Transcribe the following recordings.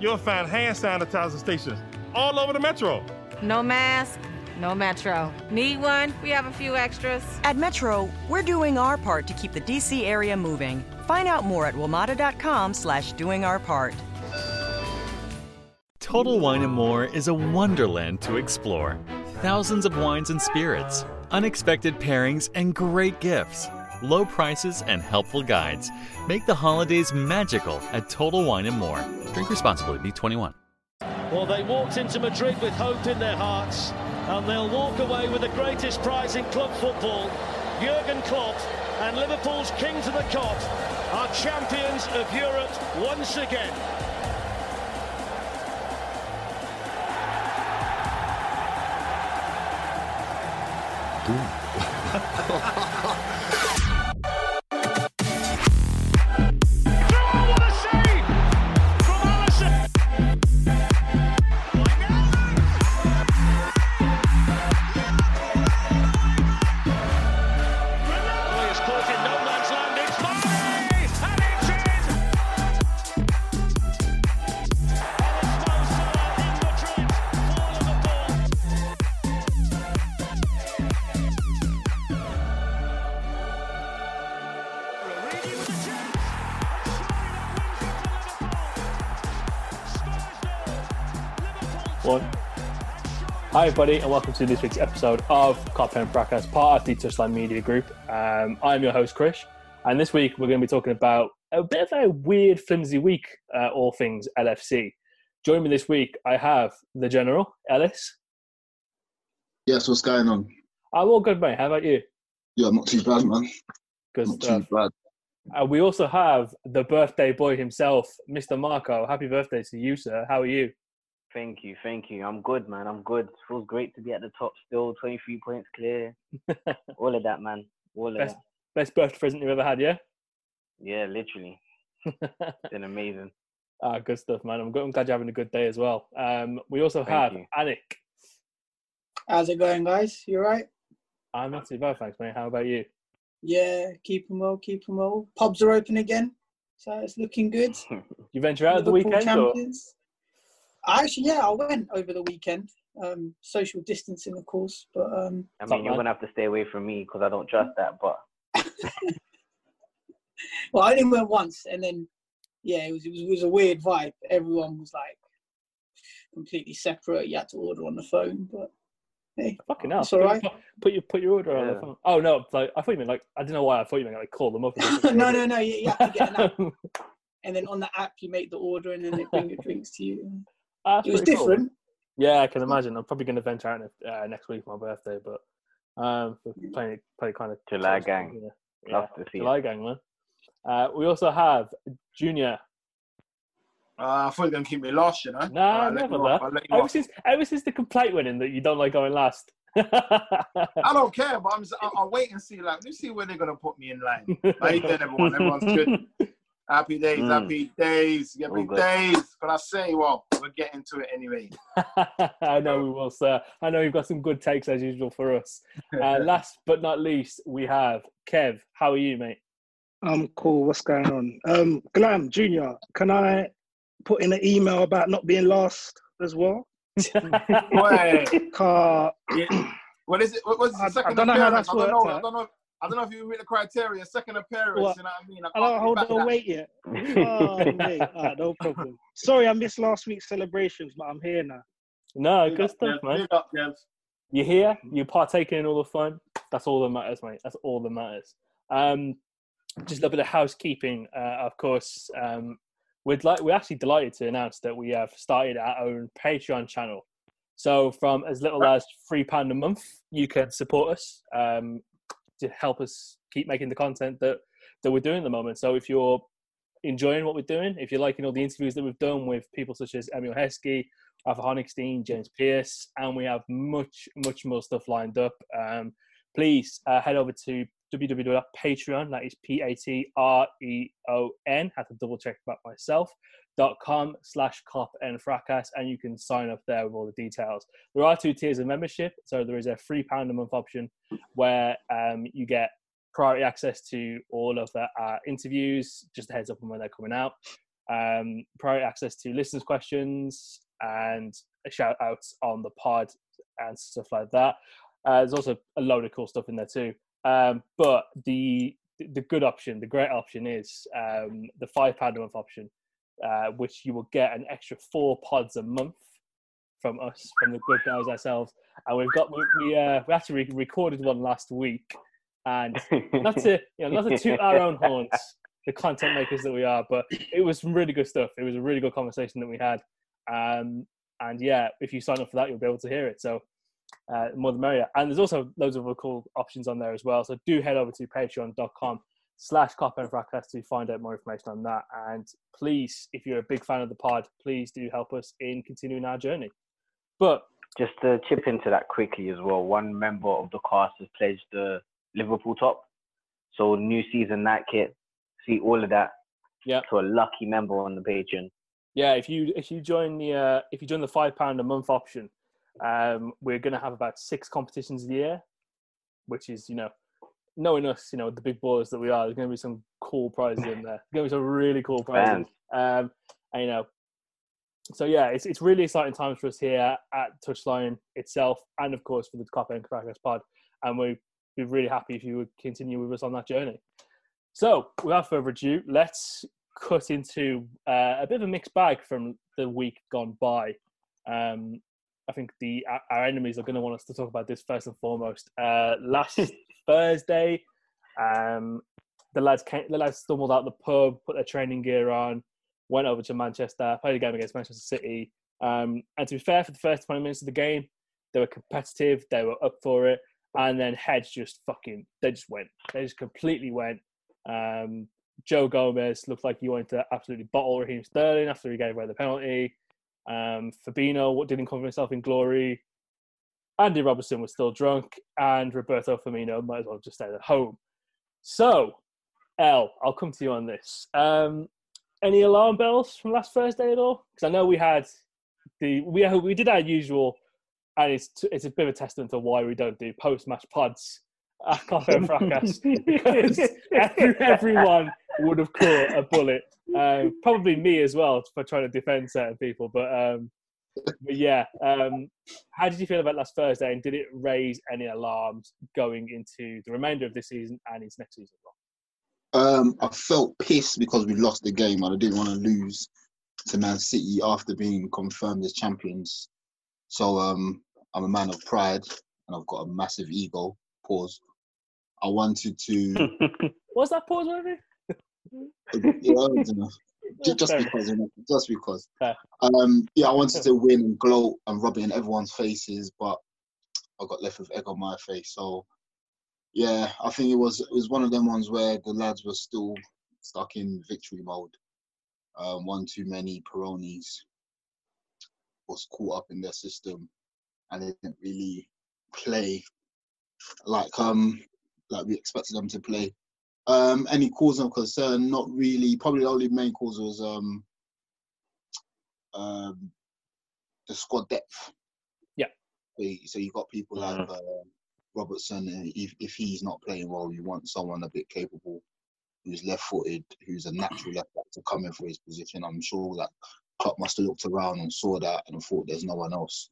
You'll find hand sanitizer stations all over the metro. No mask, no Metro. Need one? We have a few extras. At Metro, we're doing our part to keep the DC area moving. Find out more at WMATA.com slash doing our part. Total Wine and More is a wonderland to explore. Thousands of wines and spirits, unexpected pairings, and great gifts. Low prices and helpful guides make the holidays magical at Total Wine and More. Drink responsibly. Be 21. Well, they walked into Madrid with hope in their hearts, and they'll walk away with the greatest prize in club football. Jurgen Klopp and Liverpool's king to the Kop are champions of Europe once again. One. Hi, everybody, and welcome to this week's episode of Cop and Fracas, part of the Touchline Media Group. Um, I'm your host, Krish, and this week we're going to be talking about a bit of a weird, flimsy week, uh, all things LFC. Join me this week, I have the General, Ellis. Yes, what's going on? I'm all good, mate. How about you? Yeah, not too bad, man. Good not stuff. too bad. Uh, we also have the birthday boy himself, Mr. Marco. Happy birthday to you, sir. How are you? Thank you, thank you. I'm good, man. I'm good. Feels great to be at the top still. 23 points clear. All of that, man. All of Best, that. best birthday present you've ever had, yeah? Yeah, literally. It's been amazing. Ah, good stuff, man. I'm, good, I'm glad you're having a good day as well. Um, we also Thank have you. Anik. How's it going, guys? You alright? I'm not too bad, thanks, mate. How about you? Yeah, keep 'em well, them well. Pubs are open again, so it's looking good. You venture out at the Liverpool weekend? Or? Champions. I actually, yeah, I went over the weekend. Um, social distancing, of course, but um, I mean, you're going to have to stay away from me because I don't trust that, but well, I only went once, and then yeah, it was it was, it was a weird vibe. Everyone was like completely separate. You had to order on the phone, but hey, Fucking hell. it's all Put- right. Put, put your put your order on the phone. Oh no, like I thought you meant like I don't know why I thought you meant like call them up. and no, no, no. You, you have to get an app, and then on the app you make the order, and then they bring your drinks to you. That's It was pretty cool. different. Yeah, I can imagine. I'm probably going to venture out uh, next week for my birthday, but um, we're playing play kind of July gang. Yeah, love to see July it. gang, man. Uh, we also have Junior. Uh, I thought you were going to keep me last, you know? Nah, Alright, let never you that. off, I'll let you Ever off. since ever since the complaint went in that you don't like going last. I don't care, but I'm just, I'll, I'll wait and see. Like, let's see where they're going to put me in line. How you everyone? Everyone's good. Happy days, Mm. happy days, happy All good. days. But I say, well, we'll get into it anyway. I know we will, sir. I know you've got some good takes as usual for us. Uh, last but not least, we have Kev. How are you, mate? I'm cool. What's going on? Um, Glam Junior, can I put in an email about not being last as well? Wait, Car. yeah. what is it? What was the I- I second don't know how appearance? that's I don't know. worked I don't know. I don't know if you meet the criteria. Second appearance, What? you know what I mean? I I don't can't hold back no that. weight yet. Oh, mate. Alright, no problem. Sorry, I missed last week's celebrations, but I'm here now. No, Big good up, stuff, Jev. man. Big up, Jev. You're here. You're partaking in all the fun. That's all that matters, mate. That's all that matters. Um, just a little bit of housekeeping, uh, of course. Um, we'd like we're actually delighted to announce that we have started our own Patreon channel. So from as little as three pound a month, you can support us um, to help us keep making the content that that we're doing at the moment. So if you're enjoying what we're doing, if you're liking all the interviews that we've done with people such as Emile Heskey, Arthur Honigstein, James Pearce, and we have much, much more stuff lined up. Um, please uh, head over to www.patreon, that is P A T R E O N, had to double check about myself, dot com slash cop and fracas, and you can sign up there with all the details. There are two tiers of membership, so there is a £3 a month option where um, you get priority access to all of the uh, interviews, just a heads up on when they're coming out, um, priority access to listeners' questions, and shout outs on the pod and stuff like that. Uh, there's also a load of cool stuff in there too. Um, but the the good option, the great option is um, the five pound a month option, uh, which you will get an extra four pods a month from us, from the good guys ourselves. And we've got we uh, we actually recorded one last week, and not to you know not to toot our own horns, the content makers that we are, but it was some really good stuff. It was a really good conversation that we had. Um, and yeah, if you sign up for that, you'll be able to hear it. So uh, more the merrier. And there's also loads of other cool options on there as well. So do head over to patreon.com slash cop and fracas to find out more information on that. And please, if you're a big fan of the pod, please do help us in continuing our journey. But Just to chip into that quickly as well, one member of the cast has pledged the Liverpool top. So new season night kit, see all of that. Yeah. To a lucky member on the Patreon. yeah, if you if you join the uh, if you join the five pound a month option, um, we're going to have about six competitions a year, which is you know, knowing us, you know, the big boys that we are, there's going to be some cool prizes in there. There's going to be some really cool prizes. Um, and, you know, so yeah, it's it's really exciting times for us here at Touchline itself, and of course for the Copper and Crackers Pod. And we'd be really happy if you would continue with us on that journey. So, without further ado, let's cut into uh, a bit of a mixed bag from the week gone by. Um, I think the our- enemies are going to want us to talk about this first and foremost. Uh, last Thursday, um, the lads came, the lads stumbled out the pub, put their training gear on, went over to Manchester, played a game against Manchester City. Um, and to be fair, for the first 20 minutes of the game, they were competitive, they were up for it, and then heads just fucking, they just went, they just completely went. Um, Joe Gomez looked like he wanted to absolutely bottle Raheem Sterling after he gave away the penalty. Um, Fabinho didn't cover himself in glory. Andy Robertson was still drunk, and Roberto Firmino might as well have just stay at home. So, El, I'll come to you on this. Um, any alarm bells from last Thursday at all? Because I know we had the we we did our usual, and it's it's a bit of a testament to why we don't do post match pods at Coffee and Fracas because everyone would have caught a bullet. Um, probably me as well for trying to defend certain people, but um, but yeah. Um, how did you feel about last Thursday, and did it raise any alarms going into the remainder of this season and into next season? as well? Um, I felt pissed because we lost the game and I didn't want to lose to Man City after being confirmed as champions. So um, I'm a man of pride and I've got a massive ego. Pause. I wanted to. Was that pause worthy? yeah, I don't know. Ju- Just because, just because. Um, yeah, I wanted to win and gloat and rub it in everyone's faces, but I got left with egg on my face. So, yeah, I think it was it was one of them ones where the lads were still stuck in victory mode. Um, one too many Peronis was caught up in their system, and they didn't really play like um like we expected them to play. Um, any cause of concern? Not really. Probably the only main cause was um, um, the squad depth. Yeah. So you, so you got people like uh, Robertson, and if if he's not playing well, you want someone a bit capable, who's left-footed, who's a natural left back to come in for his position. I'm sure that Klopp must have looked around and saw that and thought there's no one else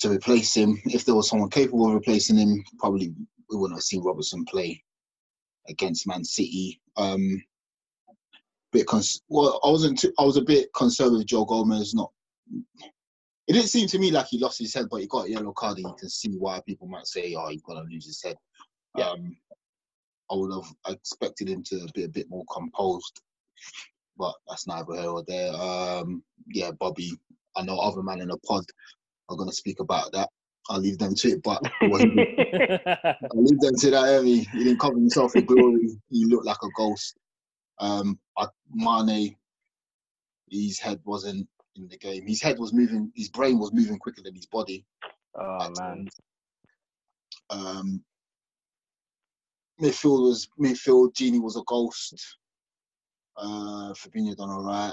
to replace him. If there was someone capable of replacing him, probably we wouldn't have seen Robertson play against Man City. Um, bit cons- well, I wasn't. Too, I was a bit concerned with Joe Gomez. Not. It didn't seem to me like he lost his head, but he got a yellow card. And you can see why people might say, "Oh, he's gonna lose his head." Yeah. Um, I would have expected him to be a bit more composed, but that's neither here or there. Um, yeah, Bobby. I know other man in the pod are gonna speak about that. I'll leave them to it, but I'll leave them to that. Area. He didn't cover himself in glory. He looked like a ghost. Um, I, Mane, his head wasn't in the game. His head was moving. His brain was moving quicker than his body. Oh man. Um, midfield was midfield. Gini was a ghost. Uh, Fabinho done all right.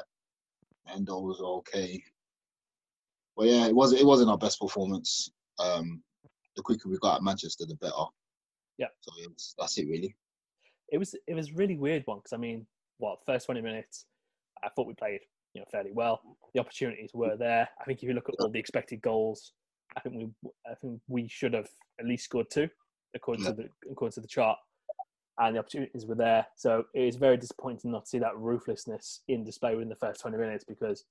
Endo was okay. But yeah, it wasn't. It wasn't our best performance. Um, the quicker we got at Manchester, the better. Yeah. So it's, that's it really. it was it was a really weird one because I mean, what first twenty minutes, I thought we played you know fairly well. The opportunities were there. I think if you look at all the expected goals, I think we I think we should have at least scored two according to the according to the chart, and the opportunities were there. So it is very disappointing not to see that ruthlessness in display within the first twenty minutes because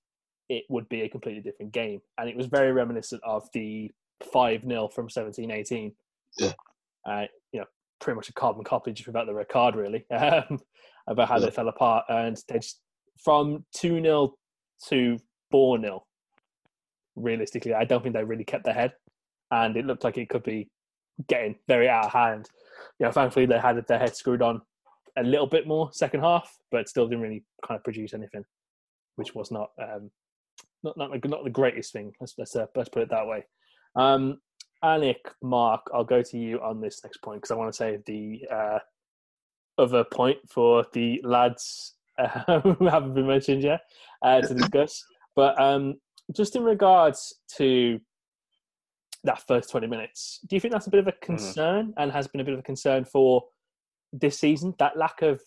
it would be a completely different game, and it was very reminiscent of the five 0 from seventeen eighteen. Yeah. Uh, you know, pretty much a carbon copy just without the red card, really, um, about how Yeah. they fell apart. And they just, from 2 0 to 4 0, realistically, I don't think they really kept their head. And it looked like it could be getting very out of hand. You know, thankfully, they had their head screwed on a little bit more second half, but still didn't really kind of produce anything, which was not um, not not, not the greatest thing. Let's let's, uh, let's put it that way. Um, Anik, Mark, I'll go to you on this next point because I want to say the uh, other point for the lads uh, who haven't been mentioned yet uh, to discuss. but um, just in regards to that first 20 minutes, do you think that's a bit of a concern and has been a bit of a concern for this season? That lack of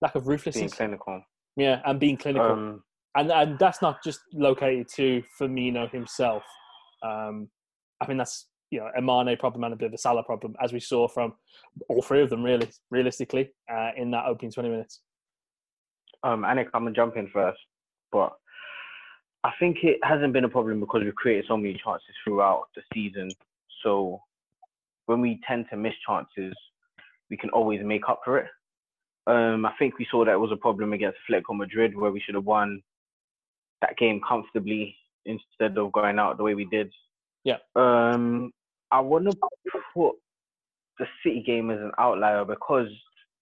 lack of Being ruthlessness, clinical. yeah, and being clinical Um, and and that's not just located to Firmino himself. Um, I think that's you know a Mane problem and a bit of a Salah problem, as we saw from all three of them, really, realistically, uh, in that opening twenty minutes. um, Anik, I'm gonna jump in first, but I think it hasn't been a problem because we've created so many chances throughout the season. So when we tend to miss chances, we can always make up for it. Um, I think we saw that it was a problem against Atletico Madrid where we should have won that game comfortably instead of going out the way we did. Yeah. Um, I want to put the City game as an outlier because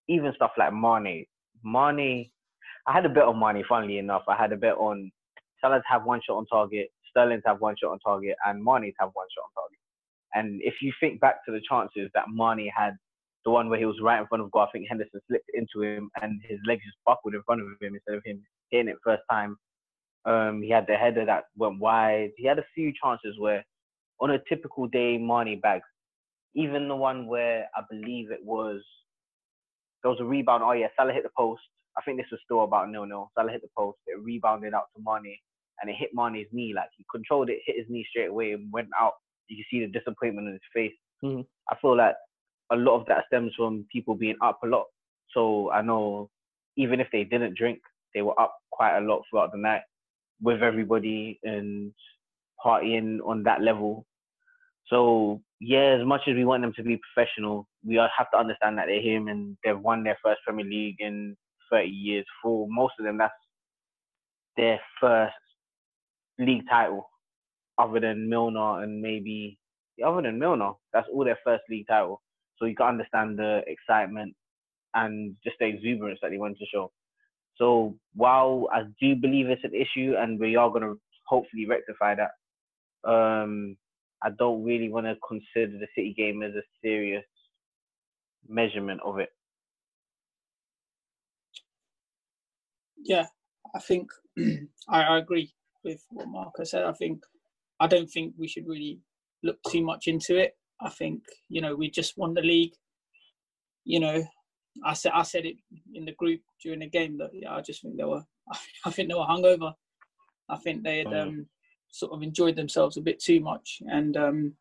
even stuff like Mane, Mane, I had a bet on Mane. Funnily enough, I had a bet on Salah to have one shot on target, Sterling to have one shot on target, and Mane to have one shot on target. And if you think back to the chances that Mane had, the one where he was right in front of goal, I think Henderson slipped into him and his legs just buckled in front of him instead of him hitting it first time. Um, he had the header that went wide. He had a few chances where, on a typical day, Mane bags. Even the one where I believe it was, there was a rebound. Oh yeah, Salah hit the post. I think this was still about nil nil. Salah hit the post. It rebounded out to Mane, and it hit Mane's knee. Like he controlled it, hit his knee straight away, and went out. You can see the disappointment in his face. Mhm. I feel like a lot of that stems from people being up a lot. So I know even if they didn't drink, they were up quite a lot throughout the night with everybody and partying on that level. So yeah, as much as we want them to be professional, we have to understand that they're him and they've won their first Premier League in 30 years. For most of them, that's their first league title, other than Milner and maybe other than Milner, that's all their first league title. So you can understand the excitement and just the exuberance that they want to show. So while I do believe it's an issue and we are going to hopefully rectify that, um, I don't really want to consider the City game as a serious measurement of it. Yeah, I think I, I agree with what Marcus said. I think I don't think we should really look too much into it. I think you know we just won the league. You know, I said I said it in the group during the game that yeah, I just think they were I think they were hungover. I think they had Mm. um, sort of enjoyed themselves a bit too much, and um,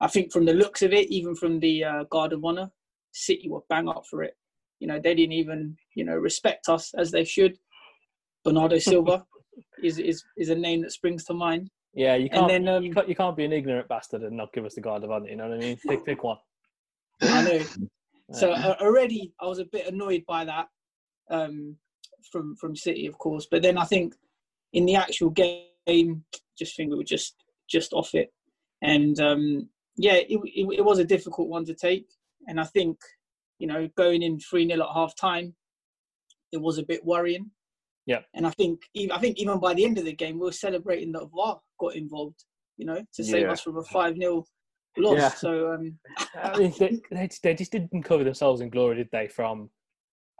I think from the looks of it, even from the uh, Guard of Honor, City were bang up for it. You know, they didn't even you know respect us as they should. Bernardo Silva is is is a name that springs to mind. Yeah, you can't, then, um, you can't you can't be an ignorant bastard and not give us the guard of honor. You know what I mean? Pick pick one. I know. So uh, already I was a bit annoyed by that um, from from City, of course. But then I think in the actual game, just think we were just just off it, and um, yeah, it, it, it was a difficult one to take. And I think you know going in three 0 at half time, it was a bit worrying. Yeah. And I think even I think even by the end of the game, we were celebrating that VAR got involved. You know, to save Yeah. us from a five 0 loss. Yeah. So um, I mean, they, they, they just didn't cover themselves in glory, did they? From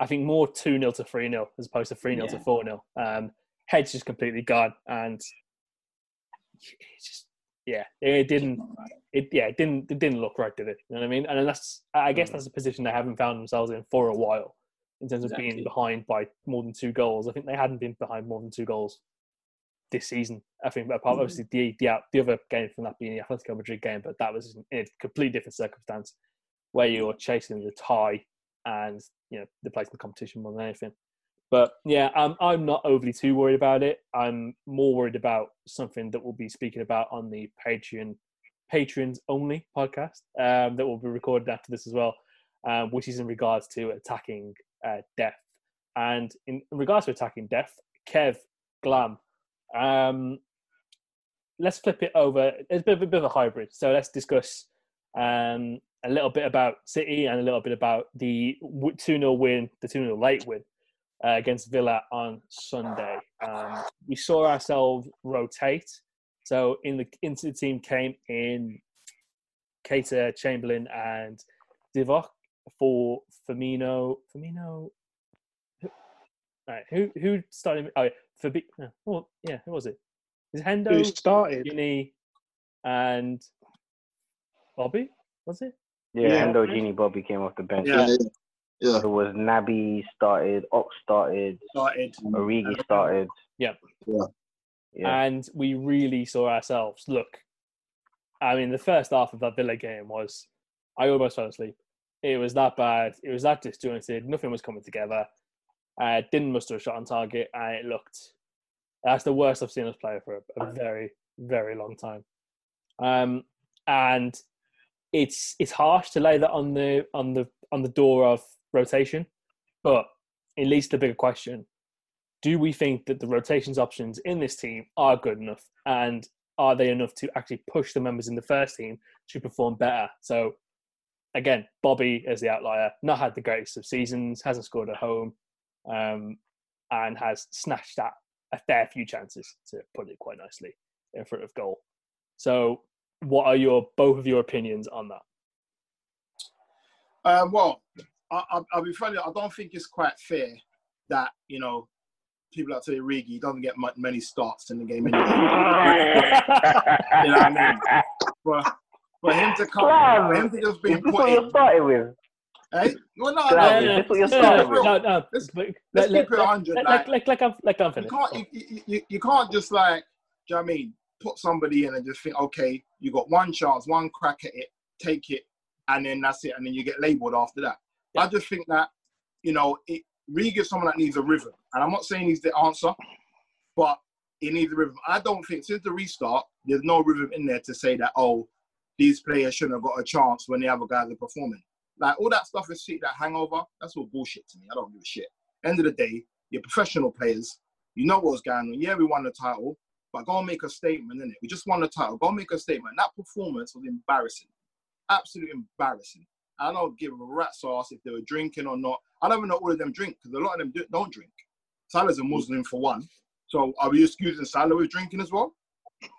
I think more two 0 to three 0 as opposed to three 0 to four 0 Um, heads just completely gone, and just yeah, it didn't. It yeah, it didn't. It didn't look right, did it? You know what I mean? And that's I guess that's a position they haven't found themselves in for a while, in terms of being behind by more than two goals. I think they hadn't been behind more than two goals this season. I think apart Mhm. obviously the the, the other game from that being the Atletico Madrid game, but that was in a completely different circumstance where you're chasing the tie and you know the place in the competition more than anything. But yeah, I'm I'm not overly too worried about it. I'm more worried about something that we'll be speaking about on the Patreon patrons only podcast um, that will be recorded after this as well, um, which is in regards to attacking uh, death. And in, in regards to attacking death, Kev Glam, um, let's flip it over. It's a bit of a, bit of a hybrid. So let's discuss um, a little bit about City and a little bit about the 2 0 win, the 2 0 late win uh, against Villa on Sunday. Um, we saw ourselves rotate. So in the into the team came in Keita, Chamberlain, and Divock for Firmino. Firmino. Who, right, who who started? Oh, yeah, Fabi, well, yeah, who was it? Is it Hendo? Who started? Uni, and Bobby? Was it? Yeah, Yeah. Hendo Gini Bobby came off the bench. Yeah, yeah. yeah. It was Naby started, Ox started, Started. Origi started. Yeah. Yeah. Yeah. And we really saw ourselves look. I mean, the first half of that Villa game was, I almost fell asleep. It was that bad. It was that disjointed. Nothing was coming together. Uh, didn't muster a shot on target, and it looked. That's the worst I've seen us play for a, a very, very long time. Um, and it's it's harsh to lay that on the on the on the door of rotation, but it leads to the bigger question: Do we think that the rotations options in this team are good enough, and are they enough to actually push the members in the first team to perform better? So, again, Bobby as the outlier, not had the greatest of seasons, hasn't scored at home, um, and has snatched at a fair few chances, to put it quite nicely, in front of goal. So, what are your both of your opinions on that? Um, well, I, I, I'll be funny. I don't think it's quite fair that you know people like say Rigi doesn't get mu- many starts in the game anyway. you know what I mean? For, for him to come, Wow. for him to just be Is this put what you're in, starting with? eh? Well, no, Glad, no, is this what you're starting with? real. No, no. Let's, but let's let- keep it let- 100. Let, like, like, like, like I'm, like I'm you can't, you, you, you, you can't just like, do you know what I mean? Put somebody in and just think, okay, you got one chance, one crack at it, take it, and then that's it, and then you get labelled after that. I just think that, you know, it Reed is someone that needs a rhythm, and I'm not saying he's the answer, but he needs a rhythm. I don't think since the restart, there's no rhythm in there to say that oh, these players shouldn't have got a chance when the other guys are performing. Like all that stuff is shit, that hangover. That's all bullshit to me. I don't give a shit. End of the day, you're professional players. You know what's going on. Yeah, we won the title, but go and make a statement, innit? We just won the title. Go and make a statement. That performance was embarrassing. Absolutely embarrassing. I don't give a rat's ass if they were drinking or not. I don't even know all of them drink because a lot of them do, don't drink. Salah's a Muslim for one. So are we excusing Salah with drinking as well?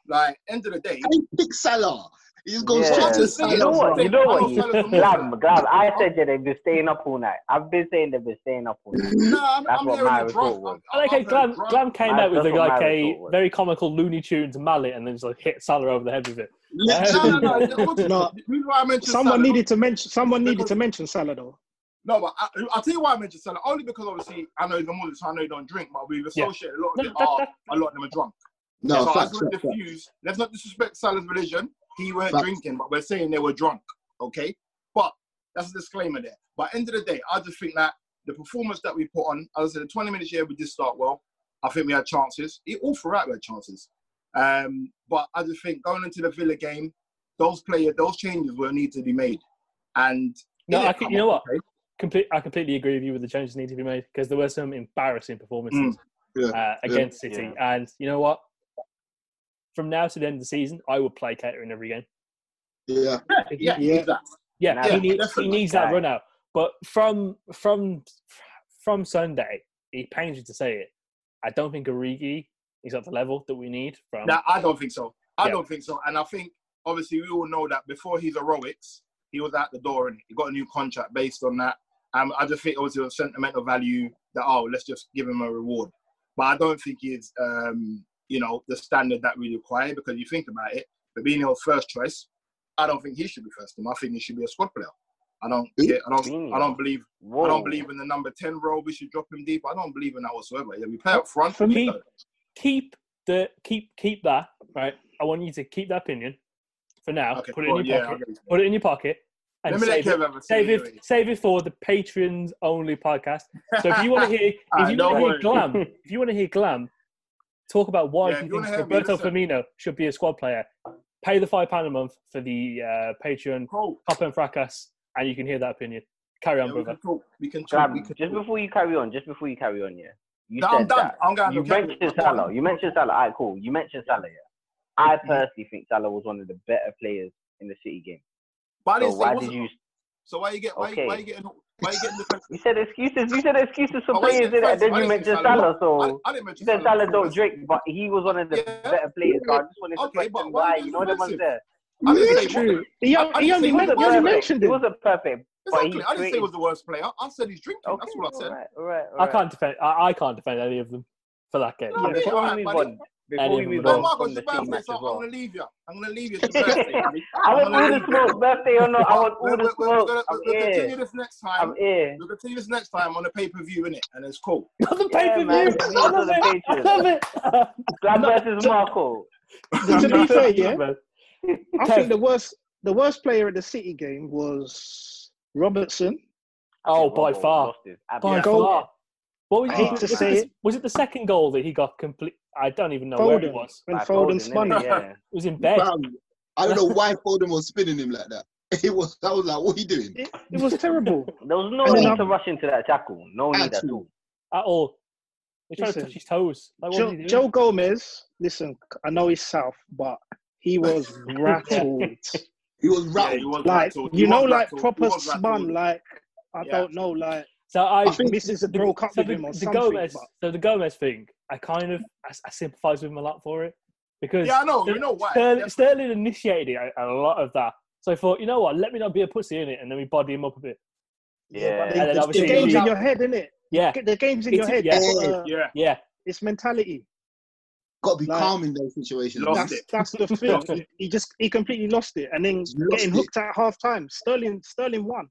Like, end of the day. I pick Salah. He's going Yeah. to just You know what? You know what? know You, Salah's a Glam, Glam, I said yeah, they've been staying up all night. I've been saying they've been staying up all night. No, I'm, That's I'm what hearing my report was. I like how Glam. Glam came out with a, like a very comical Looney Tunes mallet and then just like hit Salah over the head with it. No, no, no. The No. reason why I mentioned Someone Salah- needed to mention. Someone needed Because- to mention Salah though. No, but I, I'll tell you why I mentioned Salah. Only because obviously I know he's a Muslim, so I know he don't drink. But we've Yeah. associated a lot of No, them. that- Are, that- a lot of them are drunk. No, so I facts, just want to facts, facts. diffuse. Let's not disrespect Salah's religion. he weren't Facts. drinking, but we're saying they were drunk. Okay, but that's a disclaimer there. But end of the day, I just think that the performance that we put on, as I said, the 20 minutes here we did start well. I think we had chances. It, all throughout we had chances. Um, but I just think going into the Villa game, those players, those changes will need to be made. And No, I can, you know on, what? Complete, I completely agree with you with the changes need to be made because there were some embarrassing performances Yeah. uh, against City, and you know what? From now to the end of the season, I would play Keita in every game. Yeah. Yeah, Yeah. exactly. Yeah, Yeah, he, need, he needs that run out. But from from from Sunday, it pains me to say it. I don't think Origi is at the level that we need from. No, I don't think so. I Yeah. don't think so. And I think obviously we all know that before his heroics, he was out the door and he got a new contract based on that. Um, I just think it was a sentimental value that oh, let's just give him a reward. But I don't think he's um, you know the standard that we require because you think about it, Fabinho's first choice. I don't think he should be first team. I think he should be a squad player. I don't. Yeah, I don't. I don't believe. I don't believe in the number ten role. We should drop him deep. I don't believe in that whatsoever. Yeah, we play up front. For me, keep the keep keep that right. I want you to keep that opinion for now. Okay, put it in your yeah, pocket. I'll get it. Put it in your pocket. And Let me let save, it, save it, anyway. save it for the patrons only podcast. So if you want to hear, if you want to hear. Glam, if you want to hear Glam, talk about why Yeah, he you wanna thinks Roberto listen. Firmino should be a squad player. Pay the five pound a month for the uh, Patreon Cop and Fracas, and you can hear that opinion. Carry on, Yeah, we brother. can talk. We can talk. Grab, We can just before you carry on, just before you carry on, yeah. You No, said I'm done. that. I'm going to you carry- mentioned I'm Salah. You mentioned Salah. Alright, cool. You mentioned Salah, yeah. I personally think Salah was one of the better players in the City game. But So why he did you? So why you get why, you, why you Okay. getting why you getting defensive? You said excuses. You said excuses for Oh, wait, players in it, and then you didn't mentioned Salah. Salah. I- So I didn't you mention said Salah. Salah don't drink, but he was one of the better players. So I just wanted to Okay, but question why why. you You know the ones defensive? there. I didn't Yeah, say true. I- He, I he only, he men- wasn't he only perfect. mentioned He wasn't perfect, but Exactly. I didn't say he was the worst player. I said he's drinking. That's what I said. All right, all right, all I can't defend. I, I can't defend any of them for that game. No, Yeah, mate, before alright, we move buddy. on, before Any we of move them No, at on from the your birthday, match so as I'm gonna leave you. I'm gonna leave you. It's your birthday, buddy. I I'm want gonna all the leave smoke, birthday or not. I want We're, all the we're, we're, smoke. gonna, I'm we'll continue this next time. I'm time. here. We'll continue this next time on the pay per view, innit? And it's cool. Not the pay per view. We I on love the it. I love it. Glad No, versus Marco. to be fair, yeah, I think the worst the worst player at the City game was Robertson. Oh, by Robbo far. By absolute Goal. Far. What was, I hate it- to was say it, it. was it the second goal that he got complete? I don't even know where he Foden was. when By Foden Foden, spun innit? it. Yeah. It was in bed. Fam, I don't know why Foden was spinning him like that. It was. I was like, what are you doing? It, it was terrible. There was no need to rush into that tackle. No need At at all. all. At all. He tried to touch his toes. Like, Joe, he? Joe Gomez, listen, I know he's South, but he was rattled. He was Yeah, rattled. he was like rattled. He you know, like rattled. Proper was spun. Like I Yeah. don't know, like So I, I think Mrs. had broke up so with the, him or the something. Gomez, but- so the Gomez thing, I kind of I, I sympathise with him a lot for it because Yeah, I know. Ster- You know why? Sterling, Sterling initiated a, a lot of that. So I thought, you know what, let me not be a pussy in it, and then we body him up a bit. Yeah. the, And then the- obviously the game's he- in your head, isn't it? Yeah, The game's in your head. yeah. Uh, Yeah. yeah, It's mentality. Got to be Like- calm in those situations. Lost That's it. that's the thing. he, he just he completely lost it, and then Lost getting it. hooked at half time. Sterling Sterling won.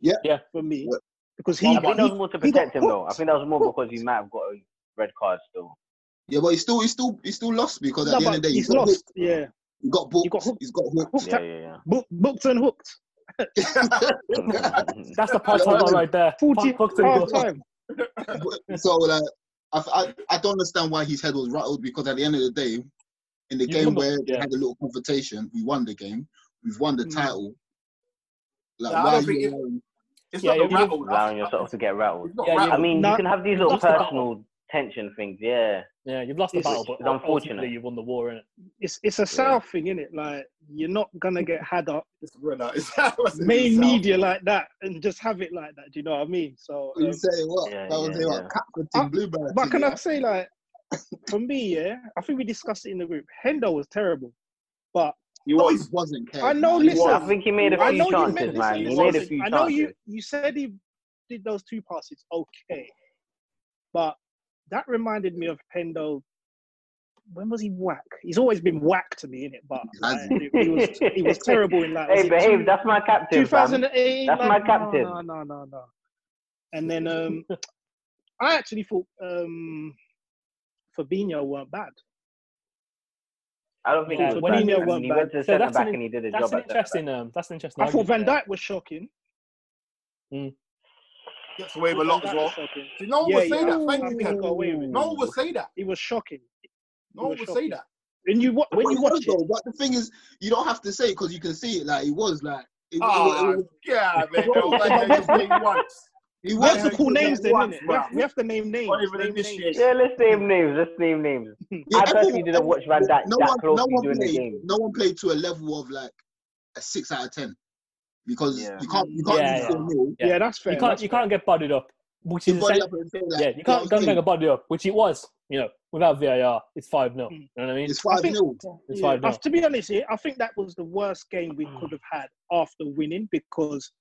Yeah. Yeah. For me, What? Because he, I think that was more to protect him, though. I think that was more because he might have got a red card still. Yeah, but he still, he still, he still lost because at No, the end of the day, he's he got lost. hooked. Yeah, He got booked. He got hooked. He's got hooked. hooked Yeah, yeah, yeah. book, booked and hooked. that's the part title right there. Forty Fuck- fuck half time. so like, I, I, I don't understand why his head was rattled because at the end of the day, in the You game where they yeah. had a little confrontation, we won the game. We've won the Mm. title. Like, Yeah, I why don't are you it- allowing- It's Yeah, not the you- rattle. Allowing yourself to get rattled. Yeah, you- I mean, No, you can have these little lost the personal tension things. Yeah. Yeah, you've lost the It's- battle, but it's unfortunately you've won the war, innit? It's it's a South thing, isn't it? Like you're not gonna get had up It's brother. It's it's main South. media like that and just have it like that. Do you know what I mean? So, You um, say what? Yeah, that was yeah, say yeah. what? Catford thing, Bluebird but can? I say like, for me, yeah, I think we discussed it in the group. Hendo was terrible, but He No, was. wasn't. Kev, I know, man. listen, I think he made a I few know you chances, man. listen, He made a listen, few I know you chances. you said he did those two passes, okay, but that reminded me of Hendo. When was he whack? He's always been whack to me in it, but like, he, he was he was terrible in that. was Hey, behave. two- That's my captain, 2008. That's like, my no, captain. No, no, no, no. And then um, I actually thought um, Fabinho weren't bad. I don't think Yeah, he was when he went mean, he went to so centre that's back an- and he did a That's job an at centre back. interesting. Um, that's an interesting. I thought Van argument Dijk was shocking. there. Gets away with a Van lot as well. was. See, no one Yeah, would say yeah, that. Thank you, he Ken. got away with it. No one would say that. He was shocking. No one would say that. And you wa- when you watch it, though. But the thing is, you don't have to say it because you can see it. Like it was like. It, Ah, it, it, yeah, man. It was like they just once. He we was. have to call names then, once, innit? We have, we have to name names. Not even Name names. initiated. Yeah, let's name names. Let's name names. Yeah, I personally everyone- didn't watch Van Dijk no that one, closely no one during the played, game. No one played to a level of like a six out of ten because Yeah. you can't you can't Yeah, yeah. Yeah. Yeah, that's fair. You can't. that's You fair. can't get bodied up, which You is body essen- up like, yeah. You can't. what Can't I'm get saying? bodied up, which it was. You know, without VAR, it's five 0 You know what I mean? It's five think- nil. It's five 0 uh, To be honest, yeah, I think that was the worst game we could have had after winning because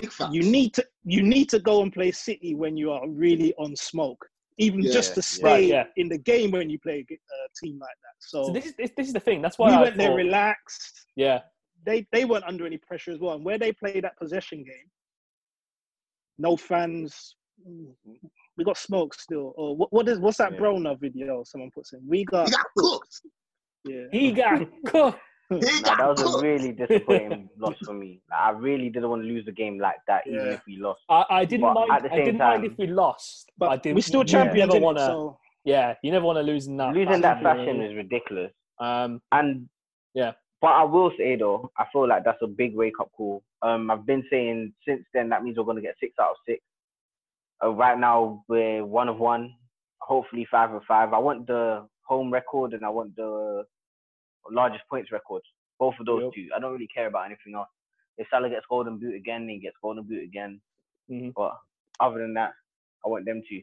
Big facts. you need to you need to go and play City when you are really on smoke, even Yeah, just to stay yeah. in the game when you play a uh, team like that. So, So this is this, this is the thing. That's why we I went there relaxed. Yeah, They they weren't under any pressure as well. And where they play that possession game, no fans. We got smoke still. Or what? What is what's that Yeah. Broner video? Someone puts in. We got He got cooked. yeah. he got cooked. He Nah, that was a really disappointing loss for me. Like, I really didn't want to lose the game like that, even Yeah. if we lost. I, I didn't But mind. at the I same didn't mind time- if we lost, but, I didn't. we still you champions. never want to. So Yeah, you never want to lose in that. Losing that fashion, fashion really. is ridiculous. Um, And Yeah. but I will say though, I feel like that's a big wake up call. Um, I've been saying since then that means we're gonna get six out of six. Uh, right now we're one of one, hopefully five of five. I want the home record and I want the largest points record. Both of those Yep. two. I don't really care about anything else. If Salah gets golden boot again, then he gets golden boot again. Mhm. But other than that, I want them to.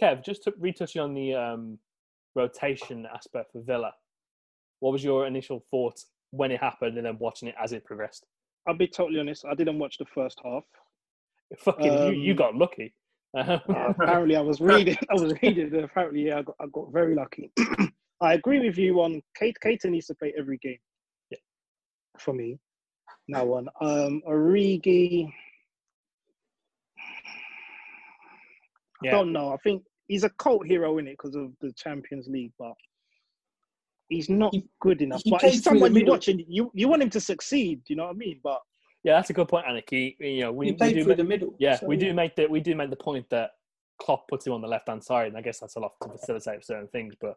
Kev, just to retouching on the um, rotation aspect for Villa, what was your initial thoughts when it happened, and then watching it as it progressed? I'll be totally honest. I didn't watch the first half. Fucking, you, you Um, got lucky. apparently I was reading. I was reading. Apparently, yeah, I got, I got very lucky. I agree with you on Kate. Keita needs to play every game. Yeah. For me, now on um Origi. I don't know. I think he's a cult hero in it because of the Champions League, but he's not He- good enough. he But played he's through the someone you middle. watch and you you want him to succeed. You know what I mean? But Yeah, that's a good point, Aniki. You know, we, He we do through ma- the middle. Yeah, so, we do make the we do make the point that Klopp puts him on the left hand side, and I guess that's a lot to facilitate certain things. But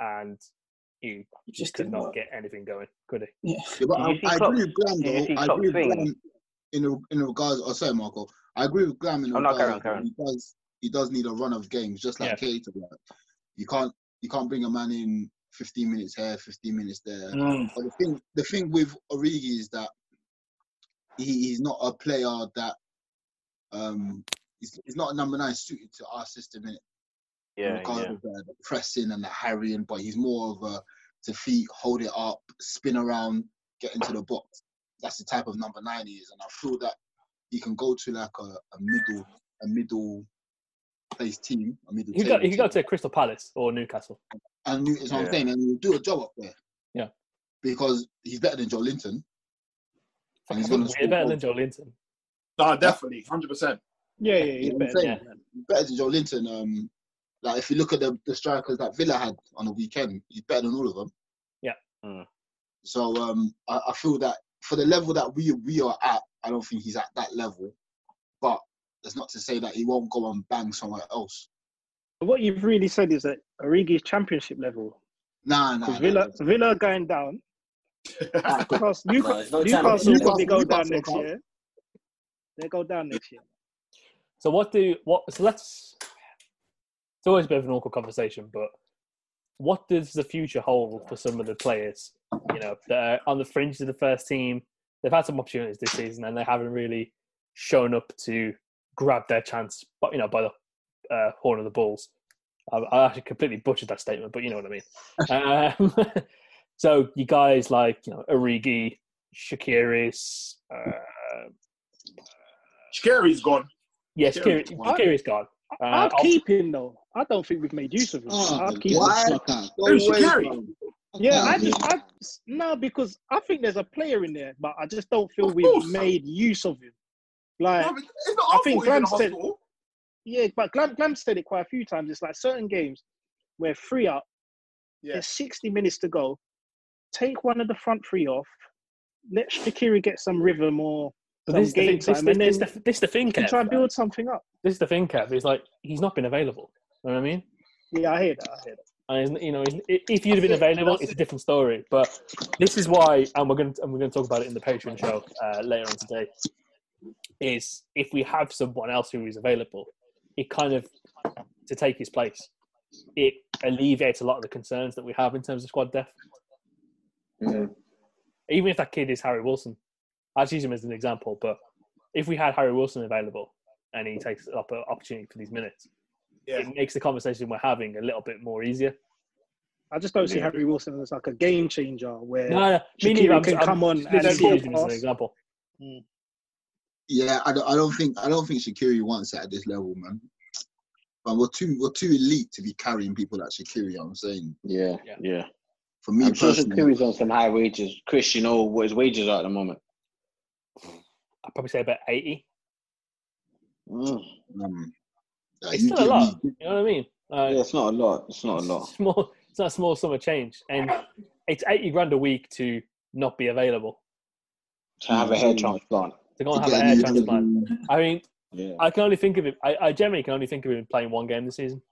and he It just could didn't work. get anything going, could he? Yeah. Yeah, but I, I agree with Glam though. I agree with thing? Glam in, in regards. Oh, sorry, Marco. I agree with Glam in Oh, no, regards. carry on, that. He does. He does need a run of games, just like Yeah. Keita. Like, you can't. You can't bring a man in 15 minutes here, 15 minutes there. Mm. But the thing, the thing with Origi is that he, he's not a player that um he's, he's not a number nine suited to our system in it. Yeah, because yeah. of the, the pressing and the harrying, but he's more of a defeat, hold it up, spin around, get into the box. That's the type of number nine he is, and I feel that he can go to like a, a middle, a middle place team, a middle. He could, table go, he could go to Crystal Palace or Newcastle. and you- it's what I'm saying, and he'll do a job up there. Yeah. because he's better than Joelinton, and he's gonna Way score better than. Joe Linton. No, definitely, hundred percent. yeah, yeah, You know better. I'm than better than Joelinton. Um, like if you look at the, the strikers that Villa had on the weekend, he's better than all of them. Yeah. Mm. So um, I, I feel that for the level that we we are at, I don't think he's at that level. But that's not to say that he won't go and bang somewhere else. What you've really said is that Origi's championship level. Nah, nah. Nah, Villa, nah. Villa going down. Newcastle, No, Newcastle, it's not Newcastle championship. probably go down next year. They go down next year. So what do what? So let's. It's always a bit of an awkward conversation, but what does the future hold for some of the players? You know, that are on the fringe of the first team. They've had some opportunities this season, and they haven't really shown up to grab their chance. But you know, by the uh, horn of the bulls. I, I actually completely butchered that statement, but you know what I mean. um, so you guys like you know Origi, Shaqiris. Uh, Shaqiri's gone. Yes, Shaqiri- Shaqiri's gone. Uh, I'd I'll- keep him though. I don't think we've made use of him. Oh, I'd keep why? him. No Who's way, Shaqiri? Yeah, I just, be. I, no, because I think there's a player in there, but I just don't feel Of we've course. made use of him. Like, No, but it's not I think fault Glam said- yeah, but Glam, Glam said it quite a few times. It's like certain games where three up, Yeah. there's 60 minutes to go. Take one of the front three off. Let Shaqiri get some rhythm or but this is the game thing. This, time, this, and this, the, this is the thing, you can Kev. try and build something up. This is the thing, Kev. Is like he's not been available. You know what I mean? Yeah, I hear that. I hear that. And he's- you know, he's- i- if you'd have been available, it's a different story. But this is why, and we're going to, and we're going to talk about it in the Patreon show uh, later on today. Is if we have someone else who is available, it kind of to take his place. It alleviates a lot of the concerns that we have in terms of squad depth. Even if that kid is Harry Wilson, I'll use him as an example. But if we had Harry Wilson available and he takes up an opportunity for these minutes, Yeah. it makes the conversation we're having a little bit more easier. I just don't see Harry Wilson as like a game changer where No, no, me Shaqiri neither. I'm, can I'm come on just and literally help using as an us. example. Hmm. Yeah, I don't, I don't think I don't think Shaqiri wants it at this level, man. But we're too we're too elite to be carrying people like Shaqiri. you I'm saying. Yeah, Yeah. yeah. For me I'm sure personally, Shaqiri's on some high wages. Chris, you oh, know what his wages are at the moment? I'd probably say about 80. Mm. um, It's you still a lot. me- You know what I mean? Uh, Yeah, it's not a lot. It's not a lot. Small, it's not a small sum of change. And it's 80 grand a week to not be available, To have a hair transplant. to go and have a hair transplant. I mean, Yeah. I can only think of it, I, I generally can only think of him playing one game this season.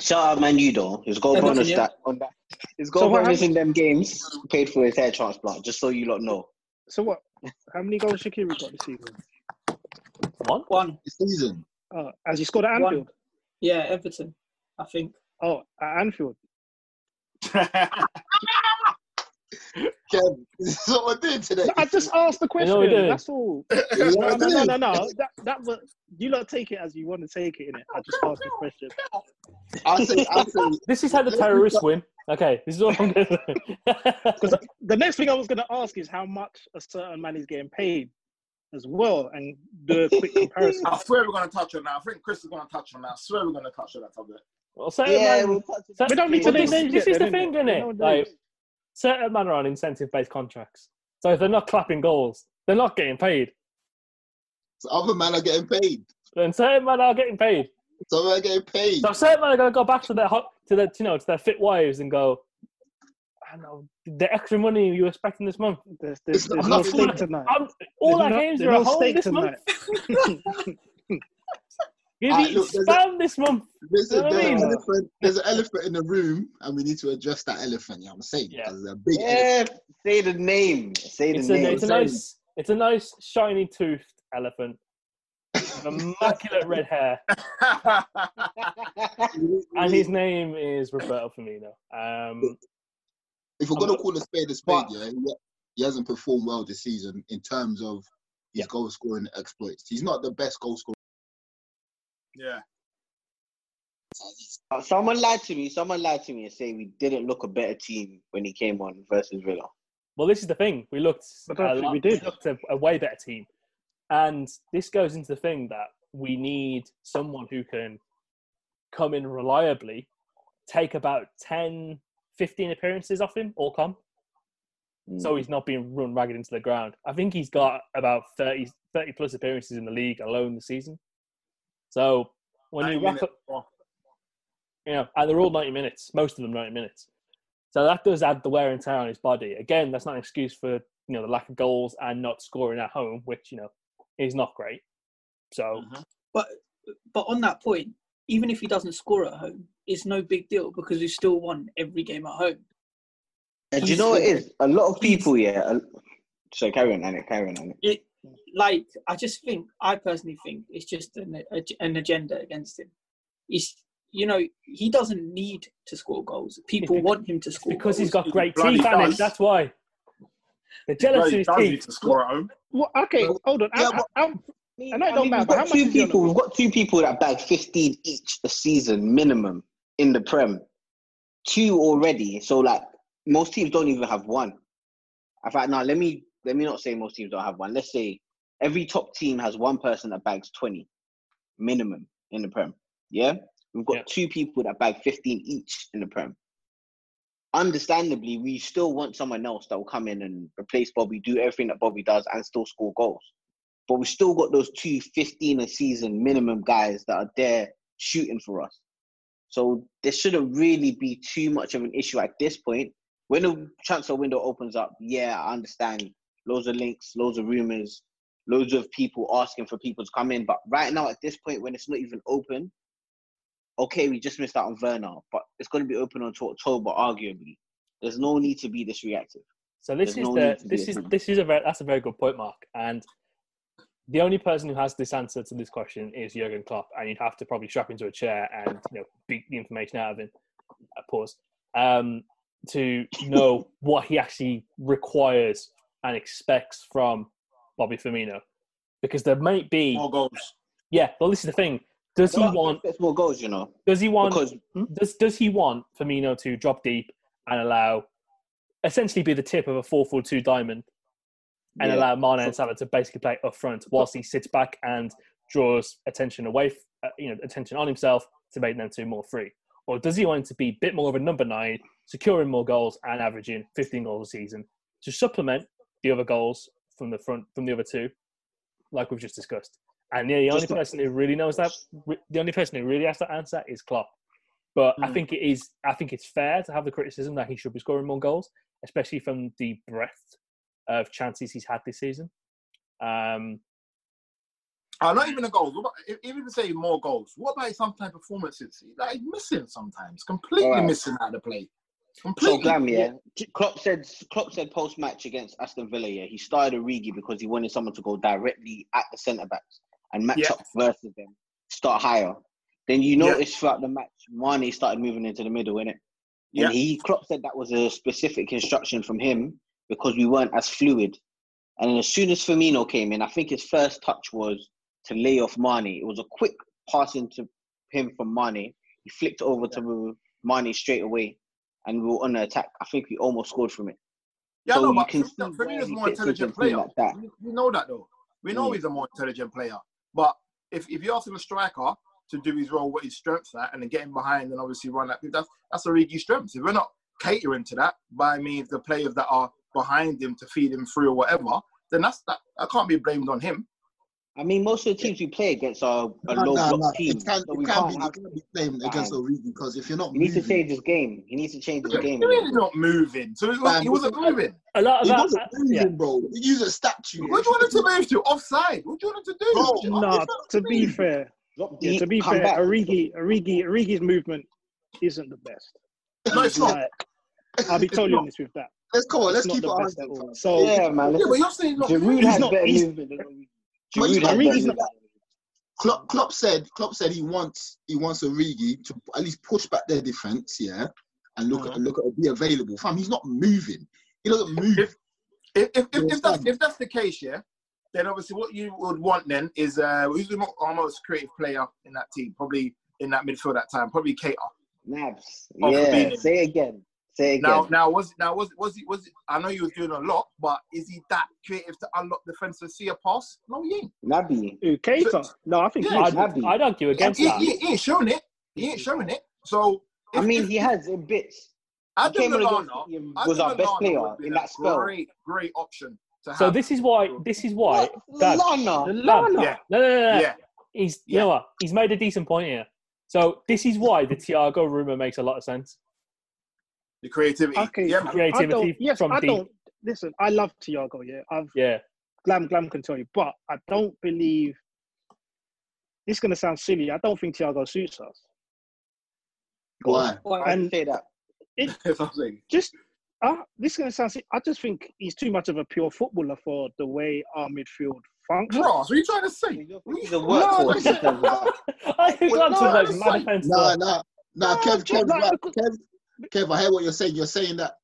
Shout out Manu though. His goal Everton, bonus yeah. that on that his goal So bonus in them games paid for his hair transplant, just so you lot know. So what? How many goals Shaqiri got this season? One? One. this season. Oh, has he scored at One. Anfield? Yeah, Everton. I think. Oh, at Anfield. Kev, this is what we're doing today. No, I just asked the question. know. That's all. You know No, no, no, no, no. That that was you lot take it as you want to take it. Innit? I just asked the question. I say, I say, This is how the terrorists win. Okay, this is all I'm going to Because the next thing I was going to ask is how much a certain man is getting paid as well, and do a quick comparison. I swear we're going to touch on that. I think Chris is going to touch on that. I swear we're going to touch on that topic. Well, certain Yeah, man- we'll touch cer- We don't need to well, name this, names this yet is the thing, innit? isn't it? Like, names. Certain men are on incentive-based contracts. So if they're not clapping goals, they're not getting paid. so other men are getting paid. Then certain men are getting paid. Some men are getting paid. So certain men are going to go back to their ho- to their you know to their fit wives and go, I know the extra money you were expecting this month. There's, there's, there's no stake tonight. I'm, all There's our no- games are no at home stake this tonight. month. You're Alright, eating look, there's a- spam this month. Listen, You know I there's, an elephant, there's an elephant in the room, and we need to address that elephant. You know what I'm saying? Yeah. Because a big. Yeah, say the name. Say the It's a, name. it's a nice, it's a nice shiny toothed elephant, with immaculate red hair, and his name is Roberto Firmino. Um, If we're gonna call a spade a spade, yeah, he, he hasn't performed well this season in terms of his Yeah. goal scoring exploits. He's not the best goal scorer. Yeah. Uh, Someone lied to me. Someone lied to me and say we didn't look a better team when he came on versus Villa. well, this is the thing. We looked, I don't a we did. looked a, a way better team, and this goes into the thing that we need someone who can come in reliably, take about 10, 15 appearances off him, all come. so he's not being run ragged into the ground. I think he's got about 30, 30 plus appearances in the league alone this season. So when you 90 rack minutes. up, you know, and they're all 90 minutes, most of them 90 minutes. So that does add the wear and tear on his body. Again, that's not an excuse for, you know, the lack of goals and not scoring at home, which, you know, is not great. So, But but on that point, even if he doesn't score at home, it's no big deal because we still won every game at home. And do you know what it is? A lot of people, yeah. uh, So carry on, Annie. Carry on, Annie. It like I just think I personally think it's just an an agenda against him. He's you know he doesn't need to score goals. People bec- want him to score because he's got great bloody teeth, Alex, does. that's why. The jealousy he of his need to score at home. Well, okay, hold on. Yeah, Out, out, And that I don't mean, matter. we've how got two is he on people. We've got two people that bag fifteen each a season minimum in the Prem. Two already. So like most teams don't even have one. In fact, now let me let me not say most teams don't have one. Let's say every top team has one person that bags twenty minimum in the Prem. Yeah, we've got two people that bag fifteen each in the Prem. Understandably, we still want someone else that will come in and replace Bobby, do everything that Bobby does, and still score goals. But we still got those two 15 a season minimum guys that are there shooting for us. So there shouldn't really be too much of an issue at this point. When the transfer window opens up, yeah, I understand. Loads of links, loads of rumors, loads of people asking for people to come in. But right now, at this point, when it's not even open, okay, we just missed out on Werner, but it's going to be open until October, arguably. There's no need to be this reactive. So this There's is no the need to be this is this- this is a very that's a very good point, Mark. And the only person who has this answer to this question is Jurgen Klopp, and you'd have to probably strap into a chair and you know beat the information out of him. Uh, pause. Um, to know what he actually requires and expects from Bobby Firmino, because there might be more goals. Yeah, well, this is the thing. Does he want more goals, you know. does he want Because- does does he want Firmino to drop deep and allow essentially be the tip of a four four two diamond and Yeah. allow Mane and Salah to basically play up front whilst he sits back and draws attention away, uh, you know, attention on himself to make them two more free? Or does he want to be a bit more of a number nine, securing more goals and averaging 15 goals a season to supplement the other goals from the front from the other two, like we've just discussed? And yeah, the only Just- person who really knows that, the only person who really has to answer is Klopp. But I Mm. think it is. I think it's fair to have the criticism that he should be scoring more goals, especially from the breadth of chances he's had this season. Um, Uh, not even the goals. What about, even say more goals. What about his sometimes performances? Like he's missing sometimes, completely Alright. missing out of the play. So Completely. Glam, yeah. Klopp said Klopp said post match against Aston Villa, yeah, he started Origi because he wanted someone to go directly at the centre backs and match Yeah. up versus them, start higher. Then you Yeah. notice throughout the match, Mane started moving into the middle, innit? And Yeah. he Klopp said that was a specific instruction from him because we weren't as fluid. And then as soon as Firmino came in, I think his first touch was to lay off Mane. It was a quick pass into him from Mane. He flicked over to Mane straight away, and we were on the attack. I think we almost scored from it. Yeah, so no, but can Firmino- see where Firmino's more intelligent player. like that. We, we know that though. We know Mm. he's a more intelligent player. But if, if you ask him a striker to do his role, what his strengths are, and then get him behind and obviously run that, that's that's Origi's strengths. If we're not catering to that by means the players that are behind him to feed him through or whatever, then that's that. I can't be blamed on him. I mean, most of the teams we play against are a No, low no, block no. team. It can't, so it can't can't be, have. it can't be blamed against Fam. Origi because if you're not He needs to change his game. He needs to change his game. He really not moving. So he, was, he wasn't moving. a lot of he that, wasn't moving, yeah. bro. He used a statue. What do you want him to move to? Offside. What do you want him to do? Bro, Nah, to be fair, yeah, to be come fair, back. Origi, Origi, Origi's movement isn't the best. No, it's not. I'll be It's totally not. honest with that. Let's come on. Let's keep the it best at 100. all. So Yeah, man. Yeah, Listen, but you're saying not Giroud has not- better movement than Origi. But he's Giroud not has Origi's better not- Klopp, Klopp said Klopp said he wants he wants Origi to at least push back their defense, yeah, and look Uh-huh. at look at be available. Fam, he's not moving. He doesn't move. If if, if, if, if that's if that's the case, yeah, then obviously what you would want then is uh who's the mo- our most creative player in that team? Probably in that midfield that time, probably Keita. Nabs. Yeah. Fabinho. Say again. Say again. Now now was it now was was he was he, I know he was doing a lot, but is he that creative to unlock defense and see a pass? No, he ain't. Naby. Ooh, Keita. No, I think Yeah, he's I'd, Naby. I'd argue He, against he, that. he ain't showing it. He ain't showing it. So I mean, if- he has in bits. Adam came on against Lallana City and Adam was our best player in that spell. Great, great option to have. So this is why. This is why. Dad, Lana. Dad, Yeah. No, no, no, no. Yeah. He's. You Yeah. know what? He's made a decent point here. So this is why the Thiago rumor makes a lot of sense. The creativity. okay. Yeah. Creativity I don't, yes, from I deep. don't. Listen, I love Thiago. Yeah, I've Yeah. Glam Glam can tell you, but I don't believe. This is gonna sound silly. I don't think Thiago suits us. Why? I And didn't say that. it That's what I'm saying. just uh, this is gonna sound. silly. I just think he's too much of a pure footballer for the way our midfield functions. Ross, what are you trying to say? He's a workhorse. in terms of that. I think Well, that's no, like it's mad like- offense. Nah, though. nah, nah. No, Kev, Kev, like, Kev, Kev, I hear what you're saying. You're saying that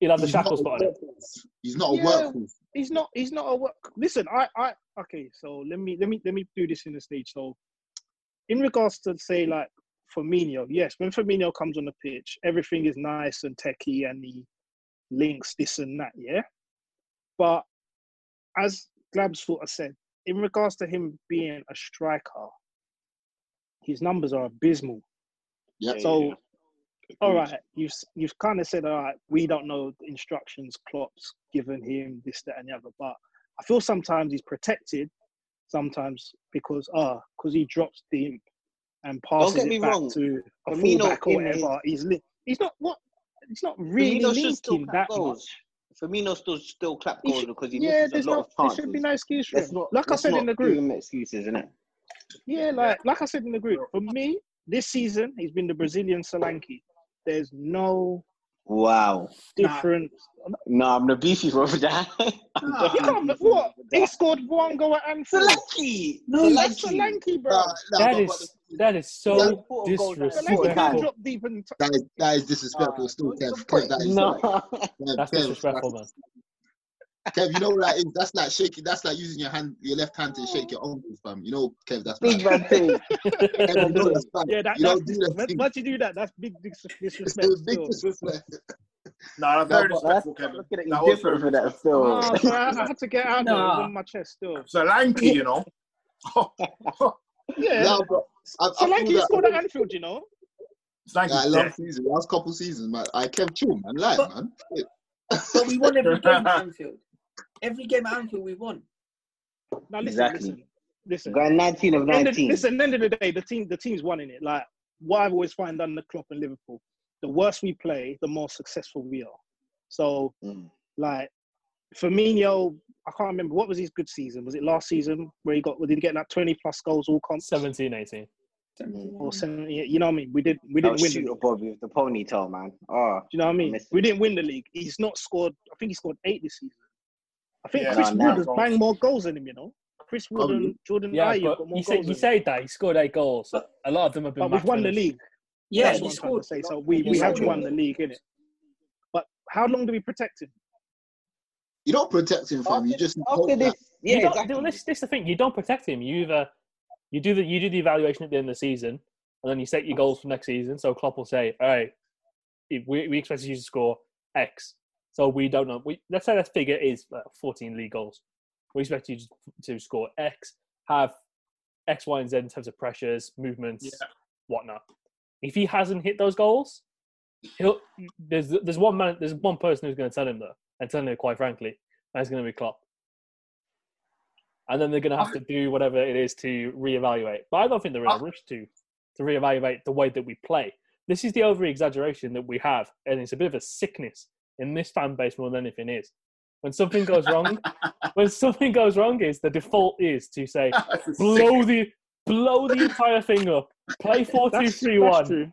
He'll have the he's not, a shackles put on he's not a Yeah. workhorse. he's not he's not a work. Listen, I I okay. So let me let me let me do this in the stage. So, in regards to say like Firmino, yes, when Firmino comes on the pitch, everything is nice and techie, and he links this and that. Yeah, but as Glam sort of said, in regards to him being a striker, his numbers are abysmal. Yeah. So, all right, you've you've kind of said, all right, we don't know the instructions Klopp's given him, this, that, and the other. But I feel sometimes he's protected, sometimes because ah, because he drops deep and passes get me it back wrong, to a Firmino fullback or in whatever. He's li- he's not what. He's not really Firmino should still linking clap that goals. much. Firmino still still clap He goals should- because he yeah, misses there's a lot no, of there chances. should be no excuse for Let's him. not, Like I let's said not in the give group, him excuses, innit? Yeah, like like I said in the group, for me, this season he's been the Brazilian Solanke. There's no Wow. difference. No, I'm the beefy over that. You can't. What? He scored one goal at Anfield. Solanke. No, that's Solanke, bro. That is that is so Solanke can disrespectful. drop deep and. T- That is, that is disrespectful. still, Kev. Kev, that is No. Kev, That's disrespectful, man. Kev, you know what that is? That's like shaking. That's like using your hand, your left hand to oh. shake your uncles, fam. You know, Kev, that's Big bad. bad thing. Kev, you know that's bad. yeah, that, you that's don't do that. thing. once you do that, that's big dis- disrespect. Big disrespect. No, very No, but respectful, Kevin. Look at it, That he's different for that still. Oh, so I, I had to get out there. Nah. on my chest still. Solanke, you know. Yeah. No, but I, I Solanke feel that- scored at Anfield, you know. Like, Solanke's last dead. season, last couple seasons, man. I kept chill, man. Like, man. But we won every game at Anfield. Every game at Anfield we won. Now listen, Exactly. listen, listen. Got 19 of End of- 19. listen, at the end of the day, the team, the team's winning it. Like what I've always found under Klopp and Liverpool, the worse we play, the more successful we are. So, Mm. like Firmino, I can't remember what was his good season. Was it last season where he got? Did he get like twenty plus goals all comps? 17, 18. Or 70, you know what I mean? We did. We didn't win. The shooter league. With the ponytail, man. Oh, Do you know what I mean? miss We didn't win the league. He's not scored. I think he scored eight this season. I think Yeah, Chris nah, Wood nah. has banged more goals than him. You know, Chris Wood Probably. and Jordan Yeah, Ayew got more you goals. say you than say that he scored eight goals. A lot of them have been. but we've won the league. Yeah, That's he what I'm trying to scored. say. So we, we have scored. won the league, innit? But how long do we protect him? You don't protect him, fam. You just hope after this, yeah, you don't, exactly. this, this is the thing. You don't protect him. You either you do the you do the evaluation at the end of the season, and then you set your goals for next season. So Klopp will say, "All right, if we we expect you to score X." So we don't know. We let's say that figure is uh, 14 league goals. We expect you to, score X, have X, Y, and Z in terms of pressures, movements, Yeah. whatnot. If he hasn't hit those goals, he'll there's there's one man there's one person who's going to tell him that, and tell him quite frankly, it's going to be Klopp. And then they're going to have to do whatever it is to reevaluate. But I don't think they're in a rush to to reevaluate the way that we play. This is the over exaggeration that we have, and it's a bit of a sickness in this fan base more than anything is. When something goes wrong, when something goes wrong, is the default is to say blow the blow the entire thing up, play four two three one. two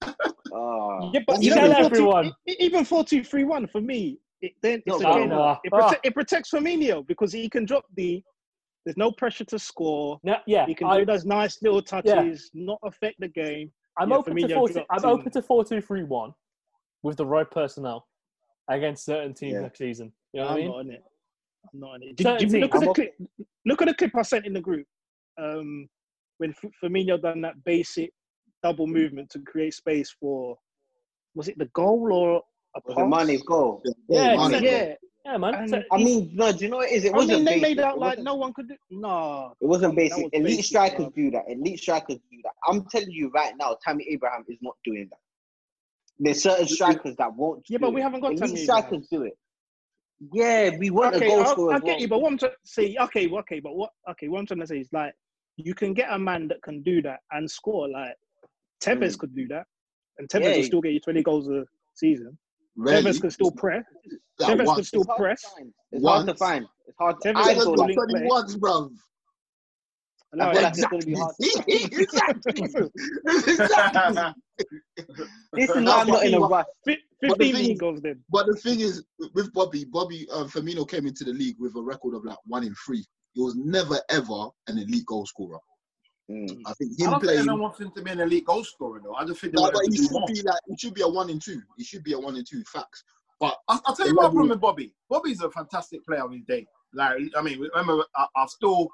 That's- three that's one. true. Oh. Yeah, but you Tell know, true. 4 everyone. even four two three one for me, it, then it's No, again, no. it, prote- Ah. it protects Firmino because he can drop the. There's no pressure to score. No, yeah, He can I, do those nice little touches, yeah. not affect the game. I'm Yeah, open to Firmino four. dropped I'm open to four two three one with the right personnel against certain teams Yeah. next season. You know what I'm I mean? not in it. I'm not in it. Did, Certain did look at the clip? Look at the clip I sent in the group. Um, when F- Firmino done that basic double movement to create space for, was it the goal or a Was pass? it Mane's goal? Yeah, Mane. exactly. Yeah, Yeah, man. So I mean, no, do you know what it is? It I wasn't mean, they basic. made out like no one could do. No, It wasn't basic. was Elite basic, strikers bruv. do that. Elite strikers do that. I'm telling you right now, Tammy Abraham is not doing that. There's certain strikers that won't. Yeah, do but we haven't got Elite Tammy strikers do it. Yeah, we want okay, a goal I, scorer. I get well. you, but what I'm trying to say, okay, well, okay, but what, okay, what I'm trying to say is like, you can get a man that can do that and score. Like Tevez Mm. could do that, and Tevez Yeah. will still get you 20 goals a season. Rarely. Tevez can still press. That Tevez once. can still It's hard press. to find. It's hard to find. It's hard. To, Tevez I is feel got like 20 play. once, bruv. No, I feel it's- it's going to be hard. exactly. exactly. This is why I'm not in a what- rush. fi- But the 15 thing league is- goals then. But the thing is, with Bobby, Bobby uh, Firmino came into the league with a record of like one in three. He was never ever an elite goal scorer. Mm. I think him I him don't think playing. anyone wants him to be an elite goal scorer though. I just think they No, but he should more. be like he should be a one in two. He should be a one in two. Facts. But I'll, I'll tell you my problem with Bobby. Bobby's a fantastic player on his day. Like, I mean, remember, I, I still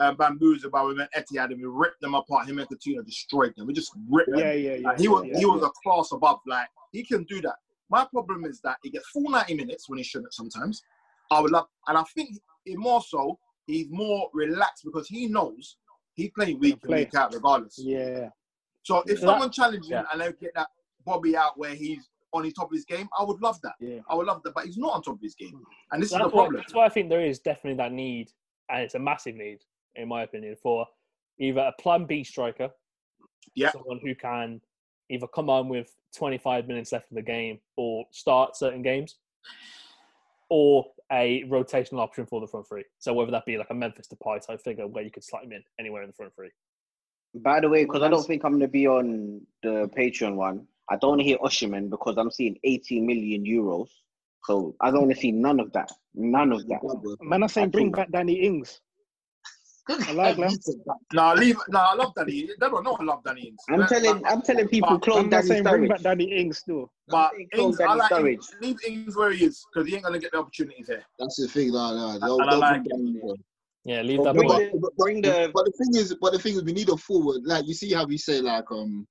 uh, bamboozled by when we met Etihad and we ripped them apart. Him and Coutinho destroyed them. We just ripped them. Yeah, yeah, yeah, Like, he was yeah. he was a class above. Like he can do that. My problem is that he gets full 90 minutes when he shouldn't sometimes. I would love, and I think more so he's more relaxed because he knows he's playing week in play. week out regardless. Yeah. So if So someone challenges yeah. him and they get that Bobby out where he's on his top of his game, I would love that. Yeah. I would love that, but he's not on top of his game, and this that's is the why, problem. that's why I think there is definitely that need, and it's a massive need, in my opinion, for either a plan B striker, yeah, someone who can either come on with 25 minutes left in the game or start certain games, or a rotational option for the front three. So whether that be like a Memphis Depay type figure where you could slot him in anywhere in the front three. By the way, because I don't think I'm gonna be on the Patreon one. I don't want to hear Osimhen because I'm seeing 80 million euros. So I don't want to see none of that. None of that. Man, I'm saying bring back Danny Ings. I like that. Nah, leave. Nah, I love Danny. They don't know I love Danny Ings. I'm telling, I'm telling people, But- clone I'm not Danny saying bring Sturridge. back Danny Ings still. But clone Ings, I Danny like Sturridge. Ings. Leave Ings where he is because he ain't gonna get the opportunities here. That's the thing. No, no, they'll, And I they'll like bring Danny. Yeah, leave But, that but, boy. but, but, but the thing is, but the thing is, we need a forward. Like you see how we say, like um,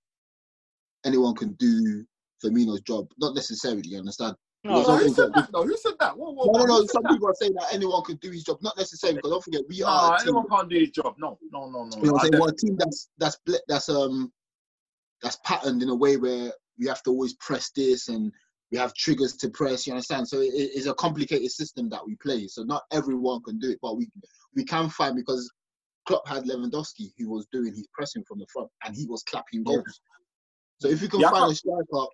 anyone can do Firmino's job. Not necessarily. You understand? No, who said that? though? who said that? Whoa, whoa, No, no, no. Some that? people are saying that anyone can do his job. Not necessarily, because don't forget we No, are a team. anyone can't do his job. No, no, no, no. You know what I'm saying? We're a team that's that's that's um that's patterned in a way where we have to always press this and we have triggers to press. You understand? So it, it's a complicated system that we play. So not everyone can do it, but we we can find because Klopp had Lewandowski who was doing his pressing from the front and he was clapping goals. So if you can Yeah, find a striker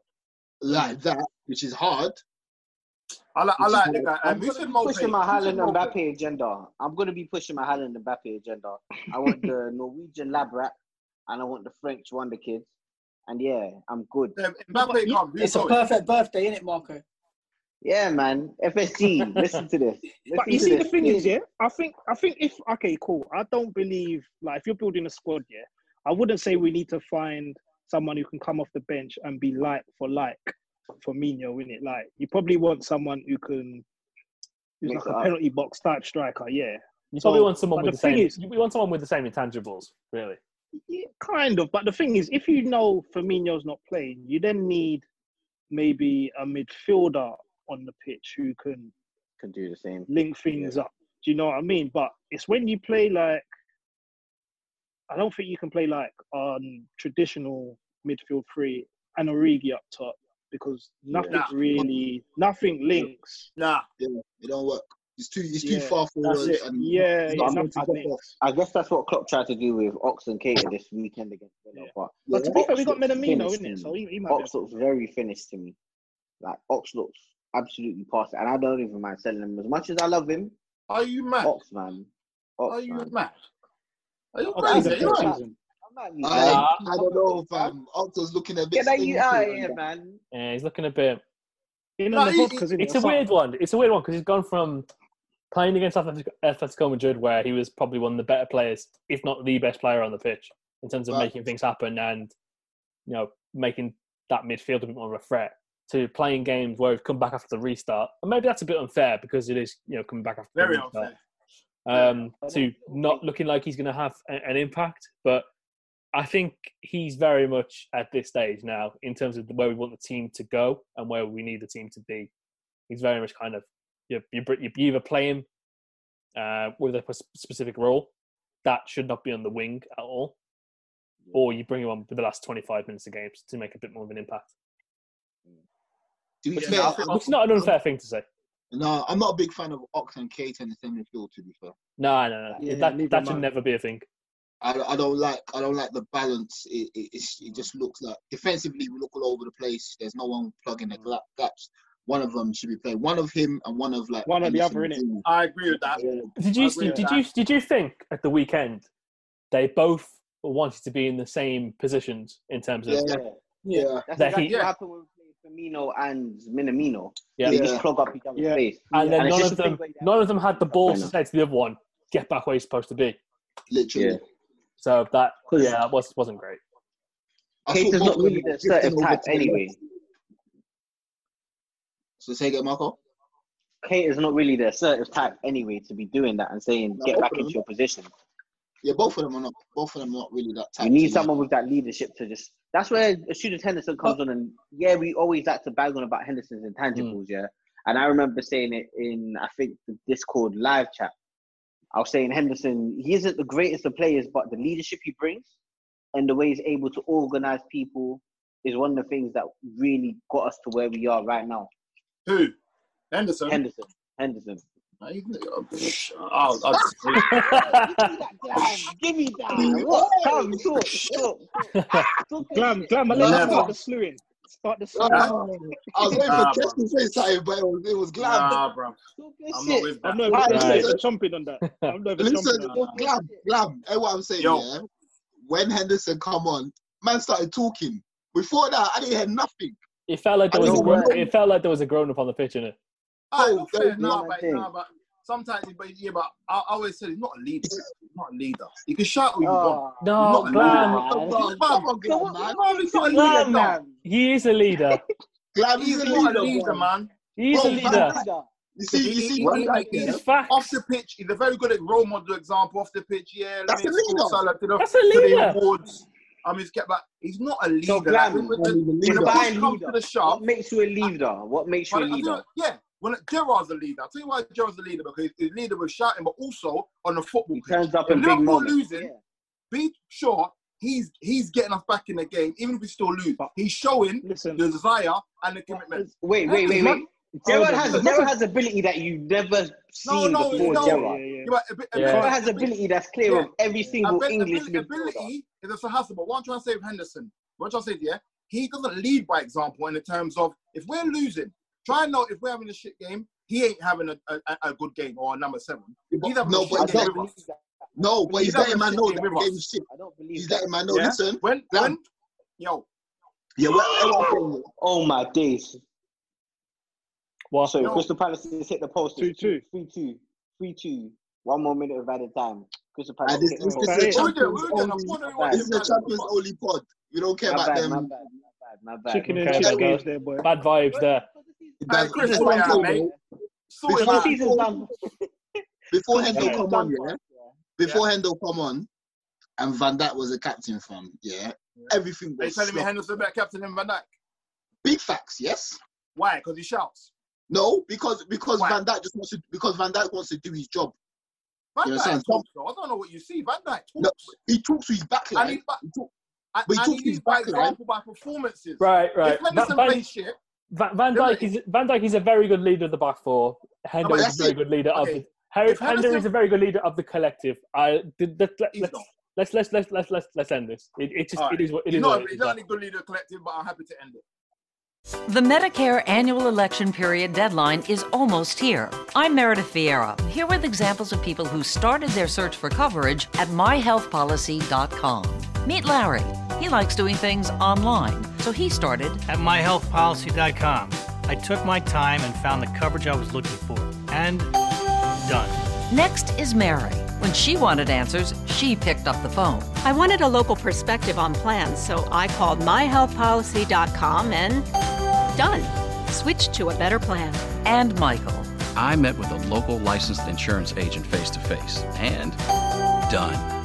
like that, which is hard. I like, I which like the guy. I'm Um, who gonna said be Mope? pushing my Who said Haaland and Mbappe agenda. I'm gonna be pushing my Haaland and Mbappe agenda. I want the Norwegian lab rat and I want the French wonder kids. And yeah, I'm good. Mbappe can't do It's a perfect birthday, isn't it, Marco? Yeah, man. FSG. listen to this. Listen But you see, this. the thing is, yeah, I think, I think if okay, cool. I don't believe like if you're building a squad, yeah, I wouldn't say we need to find someone who can come off the bench and be like for like for Mino in it. Like you probably want someone who can, who's Mix like it a up. penalty box type striker. Yeah, You So, probably want someone with the the thing same. is- you want someone with the same intangibles, really. Yeah, kind of. But the thing is, if you know Firmino's not playing, you then need maybe a midfielder on the pitch who can can do the same. link things up. Do you know what I mean? But it's when you play like I don't think you can play like on traditional midfield three and Origi up top because nothing Nah. really nothing links. Nah, yeah, it don't work. It's too it's too Yeah, far that's forward. it. And Yeah, it's yeah, not nothing going to links. drop off. I guess that's what Klopp tried to do with Ox and Keita this weekend against Villa. But, But to be fair, we got Ox looks Minamino, finished innit? to. So he- he might Ox looks very finished to me. Like Ox looks absolutely past it, and I don't even mind selling him as much as I love him. Are you mad? Ox man, Ox Are you man. mad? Are you crazy? Are you a mad? season. I, Nah. I don't know if um, Octo's looking a bit. Get that you stingy out here, man. Yeah, he's looking a bit. In No, on the he- vodkas, innit, it's or a weird one. It's a weird one because he's gone from playing against Atletico, Atletico Madrid, where he was probably one of the better players, if not the best player on the pitch, in terms of Right. making things happen and you know making that midfield a bit more of a threat. To playing games where he's come back after the restart, and maybe that's a bit unfair because it is you know coming back after Very the restart. unfair. Um, to not looking like he's going to have an impact, but I think he's very much at this stage now in terms of where we want the team to go and where we need the team to be. He's very much kind of you, you, you either play him uh, with a specific role that should not be on the wing at all, or you bring him on for the last 25 minutes of games to make a bit more of an impact. To be Which, fair, is, which is not an unfair thing to say. No, I'm not a big fan of Ox and Kate in the same midfield. To be fair, No, no, no. Yeah, that neither that should I. never be a thing. I, I don't like I don't like the balance. It, it it's, it just looks like defensively we look all over the place. There's no one plugging the mm. gla- gaps. One of them should be playing. One of him and one of like One or the other, and innit? Jimmy. I agree with that. Did you agree with did you did you think at the weekend they both wanted to be in the same positions in terms of Yeah, Yeah. yeah. That's That exactly he- what happened with Firmino and Minamino. Yeah. They Yeah. just clog up each other's Yeah. space. and then And none of them none of them had the balls to know. say to the other one, "Get back where you're supposed to be." literally. Yeah. So that 'Cause- yeah, that was wasn't great. I Keita's not both of really them the assertive type anyway. So say again, Marco. Kate is not really the assertive type anyway to be doing that and saying No, get back into your position. Yeah, both of them are not. Both of them are not really that type. You need to- someone with that leadership to just. That's where as soon as Henderson comes on, and yeah, we always like to bag on about Henderson's intangibles, hmm. yeah. And I remember saying it in I think the Discord live chat. I was saying Henderson, he isn't the greatest of players, but the leadership he brings and the way he's able to organize people is one of the things that really got us to where we are right now. Who? Henderson. Henderson. Henderson. I'll, I'll disagree. Give me that. What? Come, talk, talk. Glam, Glam, I let you start the slewing. Start the slewing. Oh, I was waiting Nah, for Kes to say something, but it was, it was glad. Nah, bro. I'm not with that. I'm not Right. even right. chomping on that. I'm not even Listen, chomping on that. Glam, Glam, hey, what I'm saying, Yo. yeah. When Henderson come on, man started talking. Before that, I didn't hear nothing. It felt like there was a don't grown, it felt like there was a grown up on the pitch in it. Oh, fair, nah, but, thing. nah, but sometimes, but yeah, but I, I always said he's not a leader. He's not a leader. You can shout all you want. No, He's Glam. leader. Come on, come on, Glam, man. No, he's not a Glam, leader, man. He is a leader. Glam, He's he's a not a leader, leader, bro. man. He's a leader. You see, you see, he- one he- like he- yeah, Off the pitch, he's a very good role model example. Off the pitch, yeah. That's a leader. Salah to the, That's a to the leader. awards. Um, he's get back. He's not a leader. So, like, Glam, when, when, the- he's a when the push comes leader. to the shove, What makes you a leader? What makes you a leader? do- yeah, when Gerrard's the leader, I'll tell you why Gerrard's the leader because he's the leader with shouting, but also on the football He pitch. turns up If in big moments. losing, Yeah. be sure he's he's getting us back in the game, even if we still lose. He's showing Listen, the desire and the commitment. Wait, wait, wait, As wait. Gerrard has. Gerrard has ability that you've never seen no, before. no. Gerrard. yeah, yeah. Yeah, but a bit- a Yeah. Gerrard has ability that's clear Yeah. of every single Abil- English abil- midfielder. ability is a hassle, but what I'm trying to say with Henderson, what I'm trying to say, yeah, he doesn't lead by example in the terms of if we're losing, try and know if we're having a shit game, he ain't having a, a, a good game or a number seven. He's having No, a but shit game don't- with us. No, but he's He's having letting man shit know that with the us. game's shit. I don't believe He's that. letting man know. Yeah? Listen, When, Glam. when, yo, yeah, what, what I'm Oh my days. What? So No. Crystal Palace has hit the post. It's 2-2. 3-2. 3-2. One more minute of added time. Crystal And Palace this, hit this, this is. We're champions we're doing a only. This is a Bad. champions only pod. We don't care My about bad, them. my bad, my bad, my bad. chicken and Okay, chicken okay. games there, boy. Bad vibes there. That's, Hey, Chris, this is sort what it I'm out, saying, mate. bro. Before, out. Season's done. before Yeah. Hendo come on, yeah. Before Yeah. Hendo come on, and Van Dijk was a captain from, yeah. Everything Are you was telling me slop. Henderson better captain than Van Dijk? big facts, yes. Why? Because he shouts. No, because because Why? Van Dijk just wants to because Van Dijk wants to do his job. Van You Dijk talks, though. I don't know what you see. Van Dijk talks. No, he talks to his and backline. he, but, He talk- and, but he talks to his leads by backline. example by performances. Right, right. If Henderson Van, plays shit, Van, Van then Dijk is Van Dijk is a very good leader of the back four. Hendo but is a very it. good leader of Okay. the. Harry If Hendo is a very good leader of the collective. I did that. let, let's, let's let's let's let's let's let's end this. It, it just All right. it is what it he's is. not, what it he's is. not a good leader collective, but I'm happy to end it. The Medicare annual election period deadline is almost here. I'm Meredith Vieira, here with examples of people who started their search for coverage at myhealthpolicy.com. Meet Larry. He likes doing things online, so he started At myhealthpolicy.com, I took my time and found the coverage I was looking for. And done. Next is Mary. When she wanted answers, she picked up the phone. I wanted a local perspective on plans, so I called myhealthpolicy.com and done. Switched to a better plan. And Michael. I met with a local licensed insurance agent face to face and done.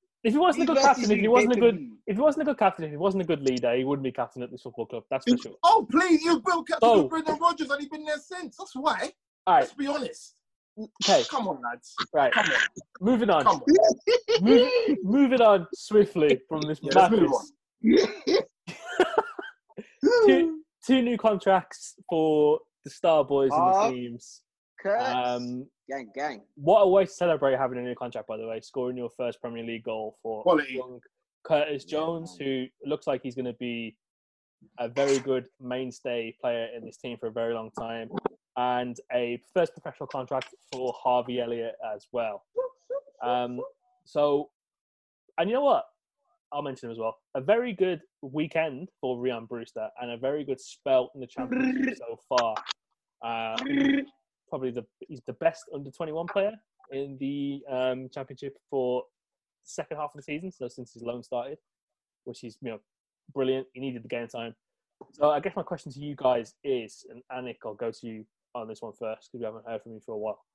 if he wasn't a good captain, if he wasn't a good, if he wasn't a good captain, if he wasn't a good leader, he wouldn't be captain at this football club. That's for sure. Oh, please, you built captain with Brendan Rodgers and he's been there since. That's why. All right. Let's be honest. Okay. Come on, lads. Right. Come on. Moving on. Come on. Move, moving on swiftly from this Yeah, madness. two, two new contracts for the star boys and Oh, the teams. Curtis. Um, gang, gang. what a way to celebrate having a new contract, by the way, scoring your first Premier League goal for Quality. young Curtis Jones, who looks like he's going to be a very good mainstay player in this team for a very long time. and a first professional contract for Harvey Elliott as well. Um, so, and you know what? I'll mention him as well. A very good weekend for Ryan Brewster and a very good spell in the championship so far. Uh, probably the he's the best under 21 player in the um, championship for second half of the season. So since his loan started, which is you know brilliant. He needed the game time. So I guess my question to you guys is, and Anik, I'll go to you on this one first because we haven't heard from you for a while.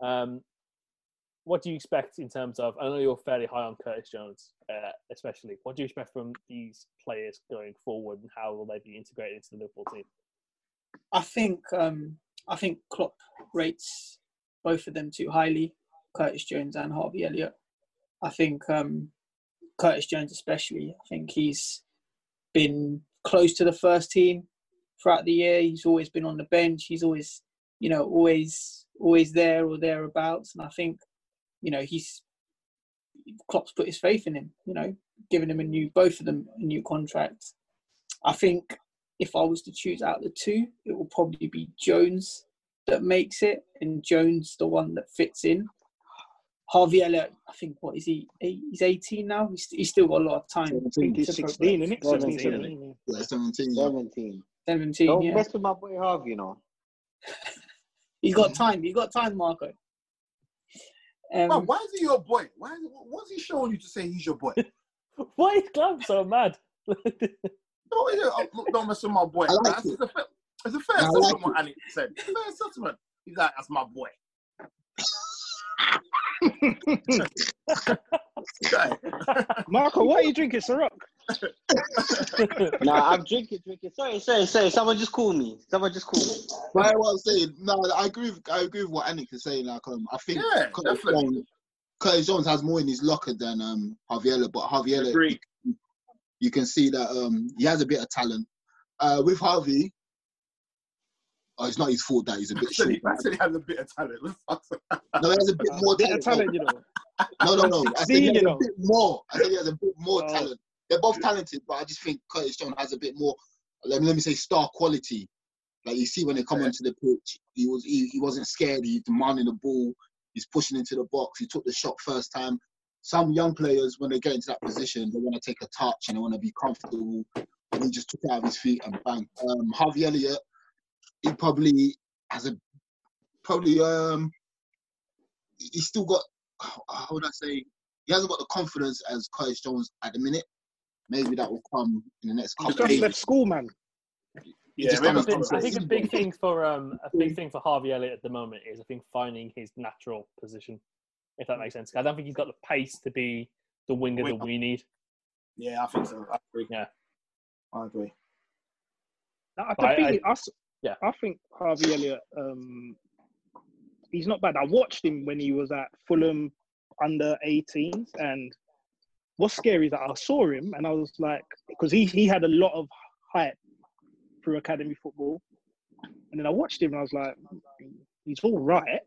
Um, what do you expect in terms of? I know you're fairly high on Curtis Jones, uh, especially. What do you expect from these players going forward, and how will they be integrated into the Liverpool team? I think um, I think Klopp rates both of them too highly, Curtis Jones and Harvey Elliott. I think um, Curtis Jones, especially, I think he's been close to the first team throughout the year. He's always been on the bench. He's always, you know, always always there or thereabouts. And I think you know, he's Klopp's put his faith in him. You know, giving him a new, both of them a new contract. I think if I was to choose out the two, it will probably be Jones that makes it, and Jones the one that fits in. Harvey Elliott, I think, what is he? Eight, he's 18 now. He's, he's still got a lot of time. I think he's 16, isn't it? 17, 17. Yeah, 17. 17. 17, Don't yeah. mess with my boy Harvey, you know. He's got time. He's got time, Marco. Um, Bro, why is he your boy? Why is, what's he showing you to say he's your boy? Why is Glam so mad? Don't, oh, look, don't mess with my boy. I like That's- it. it's, a fair, it's a fair I assessment like what Annie said. It's a fair assessment. He's like, that's my boy. Marco, why are you drinking, Ciroc? nah, I'm drinking, drinking. Sorry, sorry, sorry. Someone just called me. Someone just called me. But what I'm saying, no, I agree. With, I agree with what Anik is saying. Like, um, I think Yeah, Curtis, definitely. Jones, Curtis Jones has more in his locker than um Javier, but Javier, Agreed. You, you can see that um he has a bit of talent. Uh, with Harvey, oh, it's not his fault that he's a bit Said short. he, I said he has a bit of talent. No, he has a bit more Bit talent. talent, you know. No, no, no. I said he has a bit more. I said he has a bit more Oh. talent. They're both talented, but I just think Curtis John has a bit more. Let me, let me say star quality. Like you see when they come onto the pitch, he was he, he wasn't scared. He's demanding the ball. He's pushing into the box. He took the shot first time. Some young players, when they get into that position, they want to take a touch and they want to be comfortable. And he just took it out of his feet and bang. Um, Harvey Elliott, he probably has a probably um he's still got how would I say he hasn't got the confidence as Curtis Jones at the minute. Maybe that will come in the next couple of just days. left school, man. He just maybe comes I think a big thing for um a big thing for Harvey Elliott at the moment is I think finding his natural position, if that makes sense. I don't think he's got the pace to be the winger that we need. Yeah, I think so. I agree. Yeah. I agree. I, But I- think, I, s- yeah. I think Harvey Elliott, um, he's not bad. I watched him when he was at Fulham under 18s, and what's scary is that I saw him and I was like, because he, he had a lot of hype through academy football, and then I watched him and I was like, he's all right,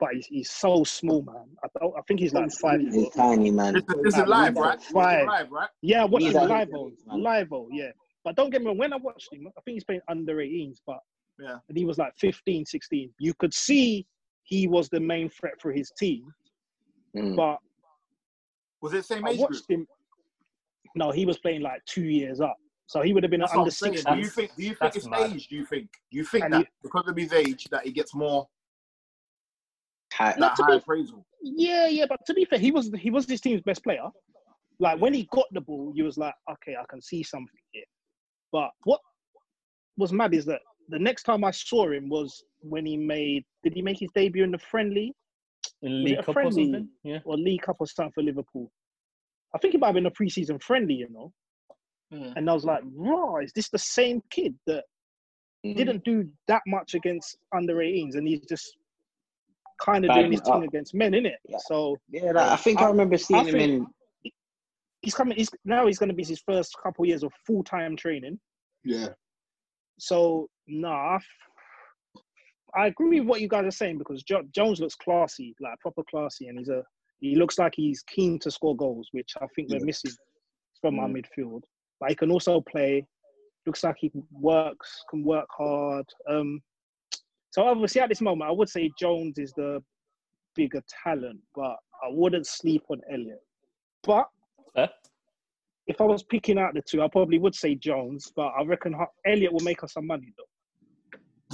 but he's, he's so small, man. I, don't, I think he's like five He's foot. tiny, man. This, is- this is live, he's right? like Five. live, right? Yeah, I watched He's him live, man. live, yeah. But don't get me wrong, when I watched him, I think he's playing under 18s, but Yeah. and he was like 15, 16. You could see he was the main threat for his team, Mm. but Was it same I age group? watched him. No, he was playing like two years up, so he would have been That's under I'm 16. Do you think? Do you think That's it's mad. age? Do you think? Do you think And that he- because of his age that he gets more Hi- that to high be- appraisal? Yeah, yeah, but to be fair, he was he was his team's best player. Like when he got the ball, you was like, okay, I can see something here. But what was mad is that the next time I saw him was when he made did he make his debut in the friendly In League it a or friendly? something? Yeah. or League Cup or something for Liverpool? I think it might have been a preseason friendly, you know. Hmm. And I was like, raw, is this the same kid that Mm. didn't do that much against under 18s and he's just kind of doing his thing against men, innit? Yeah. So Yeah, like, I think I, remember seeing him in. he's coming. He's now he's going to be his first couple years of full time training. Yeah. So nah, I agree with what you guys are saying because jo- Jones looks classy, like proper classy, and he's a he looks like he's keen to score goals, which I think we're missing from our Mm. midfield. But he can also play. Looks like he works, can work hard. Um, So obviously, at this moment, I would say Jones is the bigger talent, but I wouldn't sleep on Elliott. But if I was picking out the two, I probably would say Jones, but I reckon Elliott will make us some money though.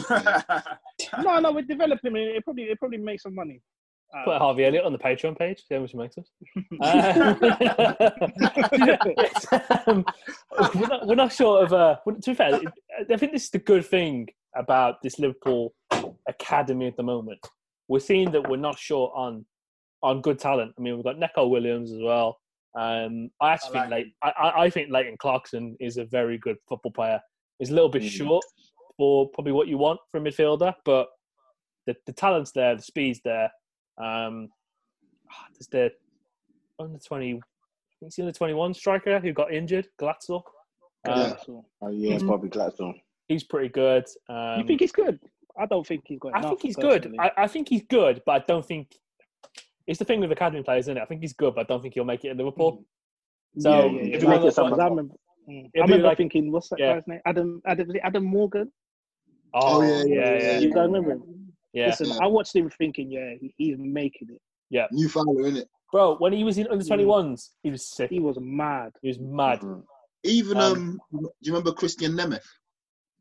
no, no, we're developing him. It probably it probably makes some money. Uh, Put Harvey Elliott on the Patreon page. See how much he makes us. Uh, um, we're, not, we're not short of. Uh, to be fair, I think this is the good thing about this Liverpool academy at the moment. We're seeing that we're not short on on good talent. I mean, we've got Neco Williams as well. Um, I actually think like I, I- I think Leighton Clarkson is a very good football player. He's a little bit short for probably what you want from a midfielder, but the, the talent's there, the speed's there. Um, there's the under twenty, I think it's the under twenty one striker who got injured, Glatzel. Um, Oh yeah, it's Mm-hmm. probably Gladstone. He's pretty good. Um, you think he's good? I don't think he's got. I think he's good. I, I think he's good, but I don't think it's the thing with academy players, isn't it? I think he's good, but I don't think he'll make it in Liverpool. So Mm. Yeah, yeah, if yeah. you Like it, I remember, mm, I remember like- thinking, what's that yeah. guy's name? Adam, Adam, is it Adam Morgan. Oh, yeah, yeah, yeah, You yeah. guys remember him? Yeah. Listen, I watched him thinking, yeah, he- he's making it. Yeah. New Fowler, it? Bro, when he was in under 21s, he was sick. He was mad. He was mad. Even Um, um, do you remember Krisztian Nemeth?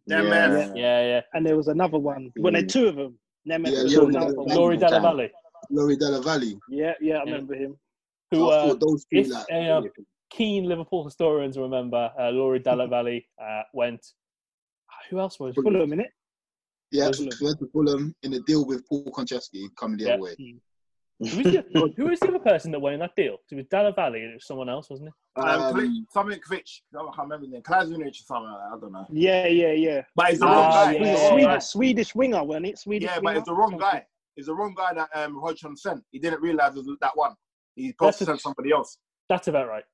Yeah, yeah. And there was another one. Well, there Mm. two of them. Nemeth Yeah, was Lauri another Dalla- one. Lauri Dalla Valle, Lauri Dalla Valle. Yeah, yeah, I remember him. who I uh, those two, if like, uh, keen Liverpool historians remember, uh, Lauri Dalla Valle uh, went. Who else was? Fulham, innit? Yeah, Fulham. he went to Fulham in a deal with Paul Konchesky coming the Yeah. other way. Who was, the, who was the other person that went in that deal? It was Dalla Valle and it was someone else, wasn't it? Um, Um, something Kvich. I can't remember his name. Klazunic or something like that. I don't know. Yeah, yeah, yeah. But it's the Ah, wrong guy. yeah, It's the yeah, wrong Swedish, Swedish winger, wasn't it? Swedish Yeah, but winger. it's the wrong guy. It's the wrong guy that um, Hodgson sent. He didn't realize it was that one. He's supposed to send somebody else. That's about right.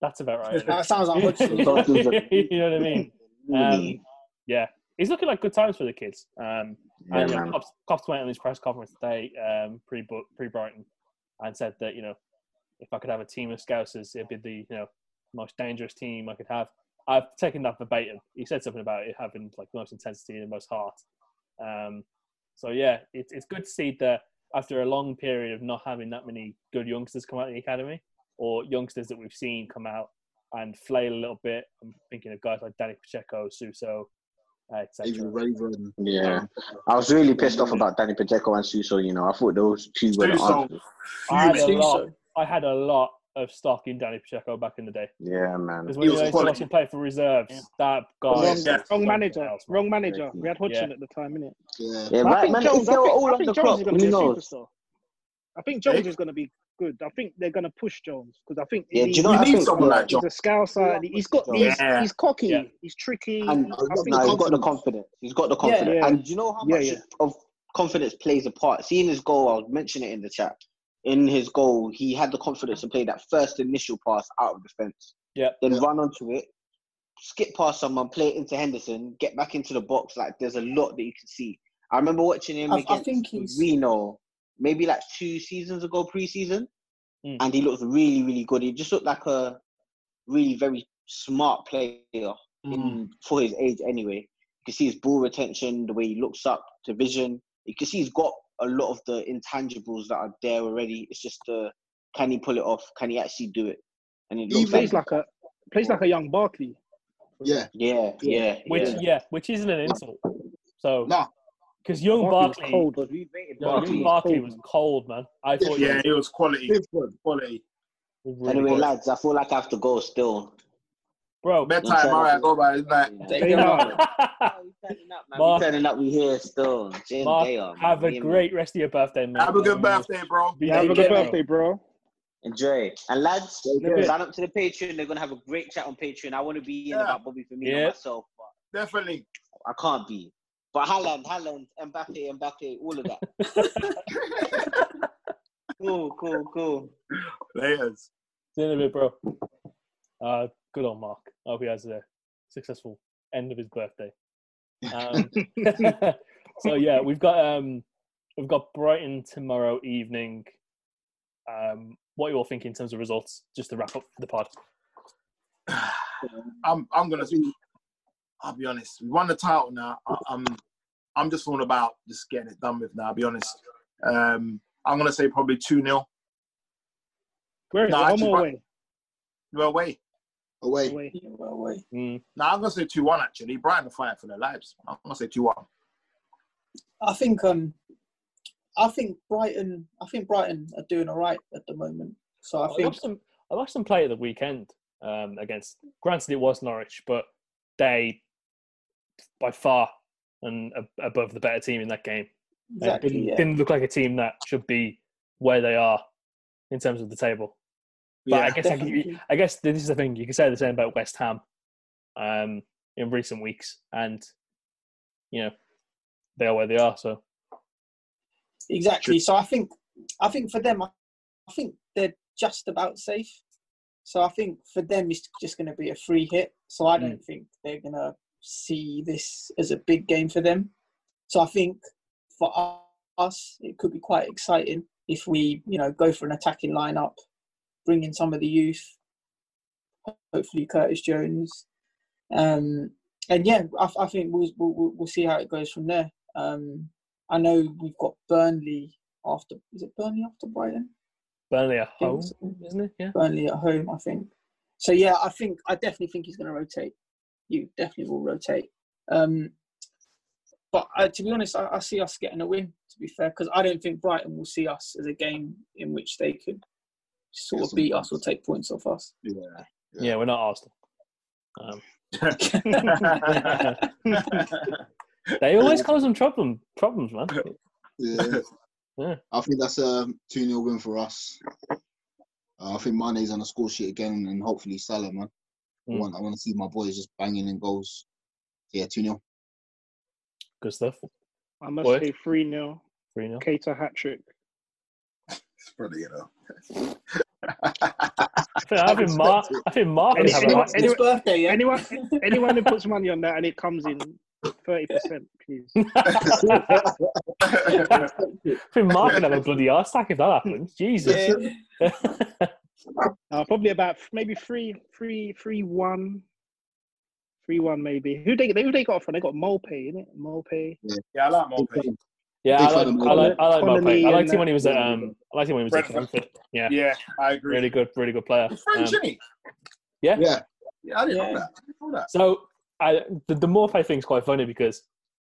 That's about right. That sounds like Hodgson. you know what I mean? Um, yeah, he's looking like good times for the kids. Um, Yeah, and yeah. Klopp's, Klopp's went on his press conference today, um, pre pre Brighton, and said that you know, if I could have a team of Scousers, it'd be the you know most dangerous team I could have. I've taken that verbatim. He said something about it having like the most intensity and the most heart. Um, so yeah, it's it's good to see that after a long period of not having that many good youngsters come out of the academy, or youngsters that we've seen come out and flail a little bit. I'm thinking of guys like Dani Pacheco, Suso. Even Raven. Yeah, I was really pissed off about Dani Pacheco and Suso. You know, I thought those two were the I had a lot. I had a lot of stock in Dani Pacheco back in the day. Yeah, man. Because He when you was used to watch him play for reserves, that guy. Wrong, Yeah. wrong something manager. else. Wrong manager. We had Hodgson Yeah. at the time, innit? Yeah. Yeah, But I think man. Jones, I think, all I think Jones clock, is going to be a superstar. I think Jones is going to be good. I think they're going to push Jones because I think Yeah, do he- you know We I need think? someone Yeah. like he's John. a scouser. He's got. He's, Yeah. he's cocky. Yeah. He's tricky. And I he's think got no, he's got the confidence. confidence. He's got the confidence. yeah. And do you know how Yeah, much yeah. of confidence plays a part? Seeing his goal, I'll mention it in the chat. In his goal, he had the confidence to play that first initial pass out of defence. Yeah. Then Yeah. run onto it, skip past someone, play it into Henderson, get back into the box. Like there's a lot that you can see. I remember watching him I- I against think Reno, maybe like two seasons ago, pre-season, Mm. and he looked really, really good. He just looked like a really very smart player in, for his age anyway. You can see his ball retention, the way he looks up to vision. You can see he's got a lot of the intangibles that are there already. It's just uh, can he pull it off? Can he actually do it? And it he looks plays like, like a plays like a young Barkley. Yeah. yeah, yeah, Which yeah. yeah. which isn't an insult. So Nah. Because young Barkley was cold. But we rated young Barkley. Barkley was cold, man. I thought he Yeah, was, he was quality. Different. Quality. really Anyway, good. lads, I feel like I have to go still. bro. Bedtime, all right, go by. It's night. Take him out. Mark, We turning up, we here still. Jim Mark, Day have a great rest of your birthday, man. Have a good birthday, bro. Be have a good, good birthday, bro. Enjoy. And lads, care. sign up to the Patreon. They're gonna have a great chat on Patreon. I want to be in Yeah. about Bobby Firmino Yeah. myself, but Definitely. I can't be. But Haaland, Haaland, Mbappe, Mbappe, all of that. cool, cool, cool. Layers. See you in a bit, bro. Uh, good on Mark. I hope he has a successful end of his birthday. Um, so yeah, we've got um, we've got Brighton tomorrow evening. Um, what are you all thinking in terms of results? Just to wrap up the pod. I'm I'm gonna. I'll be honest. We won the title now. I, I'm I'm just all about just getting it done with now. I'll be honest. Um, I'm gonna say probably two 0 Where is No, it? Home actually, or Bri- away? We're away. Away. Away. away. No, I'm gonna say two one. Actually, Brighton are fighting for their lives. I'm gonna say two one. I think um, I think Brighton. I think Brighton are doing all right at the moment. So I I think watched them. I watched them play at the weekend um, against. Granted, it was Norwich, but they, by far, and above the better team in that game. It didn't, yeah. didn't look like a team that should be where they are in terms of the table. But I guess I, definitely. I guess this is the thing. You can say the same about West Ham um, in recent weeks, and you know they are where they are. So Exactly. So I think, I think for them, I I think they're just about safe. So I think for them, it's just going to be a free hit. So I don't think they're going to see this as a big game for them. So I think for us, it could be quite exciting if we, you know, go for an attacking lineup, bring in some of the youth, hopefully Curtis Jones, um, and yeah, I, I think we'll, we'll we'll see how it goes from there. Um, I know we've got Burnley after. Is it Burnley after Brighton? Burnley at home, isn't it? Yeah. Burnley at home, I think. So yeah, I think I definitely think he's going to rotate. You definitely will rotate. Um, but uh, to be honest, I, I see us getting a win. To be fair, because I don't think Brighton will see us as a game in which they could sort of beat us or take points off us. Yeah. Yeah, we're not Arsenal. Um, they always cause them problem, problems, man. Yeah. Yeah. I think that's a 2 0 win for us. Uh, I think Mane's on the score sheet again and hopefully Salah, man. I, Mm. want, I want to see my boys just banging in goals. Yeah, 2 0. Good stuff. I must Boy. say 3 0. 3 0. Keita hat trick. It's probably you know. I think, Mark. I think Mark. would Any, have a anyone, birthday, yeah. anyone, anyone who puts money on that and it comes in 30%, please. I think Mark would have a bloody arse attack if that happens. Jesus. Uh, probably about maybe three, three, three, one, three, one, maybe. Who they who they got from? They got Maupay, innit? Maupay. Yeah, I like Maupay. Yeah, I like, I like, I like Connolly I liked him when he was at um. I liked him when he was at Brentford. Brentford. Yeah, Yeah, I agree. really good, really good player. He's French, Um, isn't he? yeah. Yeah. Yeah, I didn't Yeah. know that. I didn't know that. So I the, the Maupay thing's quite funny because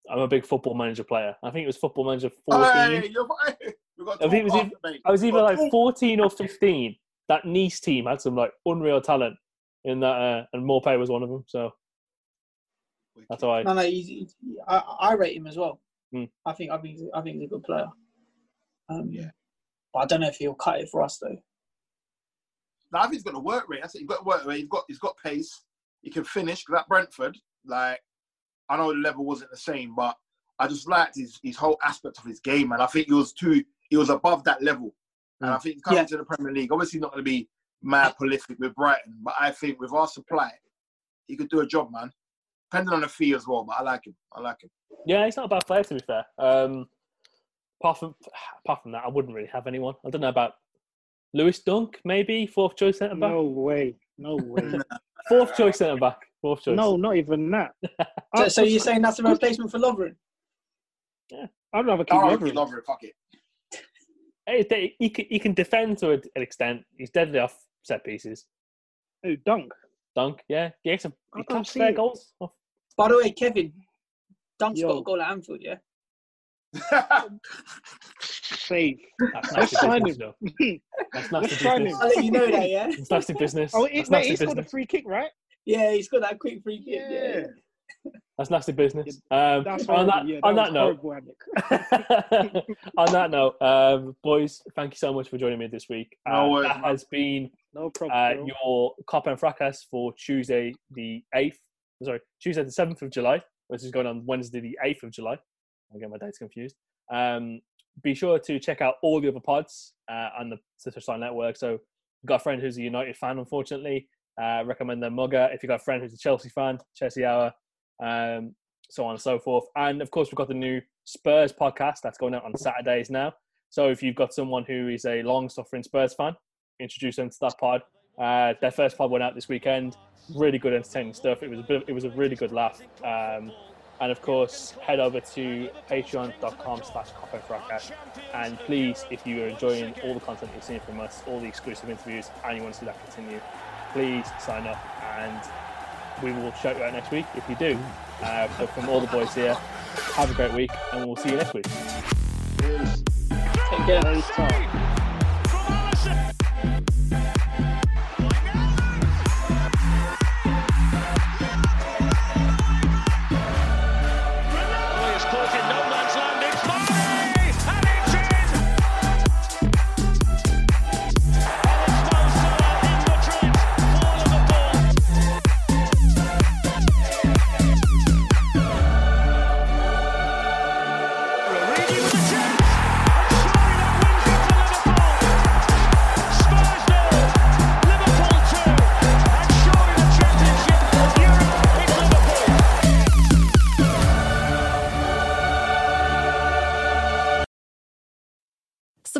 I'm a big football manager player. I think it was football manager 14. Hey, you're right. We I think it was talk either, after, mate. I was either like 14 or 15. That Nice team had some like unreal talent in that, uh, and Maupay was one of them. So that's why. No, no, he's, he's, I, I rate him as well. Hmm. I think I think he's- I think he's a good player. Um, yeah. But I don't know if he'll cut it for us though. No, I think he's got the work rate. I it. He's got a work rate. He's got he's got pace. He can finish. 'Cause at Brentford, like I know the level wasn't the same, but I just liked his his whole aspect of his game, and I think he was too he was above that level. And I think he's coming Yeah. to the Premier League. Obviously, not going to be mad prolific with Brighton, but I think with our supply, he could do a job, man. Depending on the fee as well, but I like him. I like him. Yeah, he's not a bad player to be fair. Um, apart from apart from that, I wouldn't really have anyone. I don't know about Lewis Dunk, maybe fourth choice centre back. No way. No way. Fourth choice centre back. Fourth choice. no, not even that. So, so you're saying that's a replacement for Lovren? Yeah, I'd rather keep Oh, Lovren. Lovren, fuck it. Eh, hey, he can, he can defend to an extent. He's deadly off set pieces. Who, Dunk? Dunk, yeah, he gets some he can't taps see fair it. goals. Oh, By the way, Kevin, Dunk's Yo. got a goal at Anfield, yeah. Safe. That's Let's nasty sign business, him. though. That's nasty Let's business. him. I'll let you know that, yeah. It's nasty business. Oh, That's it, mate, nasty he scored a free kick, right? Yeah, he's got that quick free kick. Yeah. That's nasty business. Um, That's on that, yeah, on that note, horrible, Annick. on that note, um, boys, thank you so much for joining me this week. No Uh, worries, that man. has been No problem. uh, your Kop and Fracas for Tuesday the 8th, sorry, Tuesday the 7th of July, which is going on Wednesday the 8th of July. I get my dates confused. Um, be sure to check out all the other pods uh, on the Sister Sign Network. So, you've got a friend who's a United fan, unfortunately. Uh, recommend their mugger. If you've got a friend who's a Chelsea fan, Chelsea Hour, um, so on and so forth. And of course, we've got the new Spurs podcast that's going out on Saturdays now. So if you've got someone who is a long suffering Spurs fan, introduce them to that pod. Uh, their first pod went out this weekend. Really good, entertaining stuff. It was a bit, it was a really good laugh. Um, And of course, head over to patreon.com slash Fracas. And please, if you are enjoying all the content you're seeing from us, all the exclusive interviews, and you want to see that continue, please sign up and we will shout you out next week if you do. Uh, but from all the boys here, have a great week and we'll see you next week. Take care.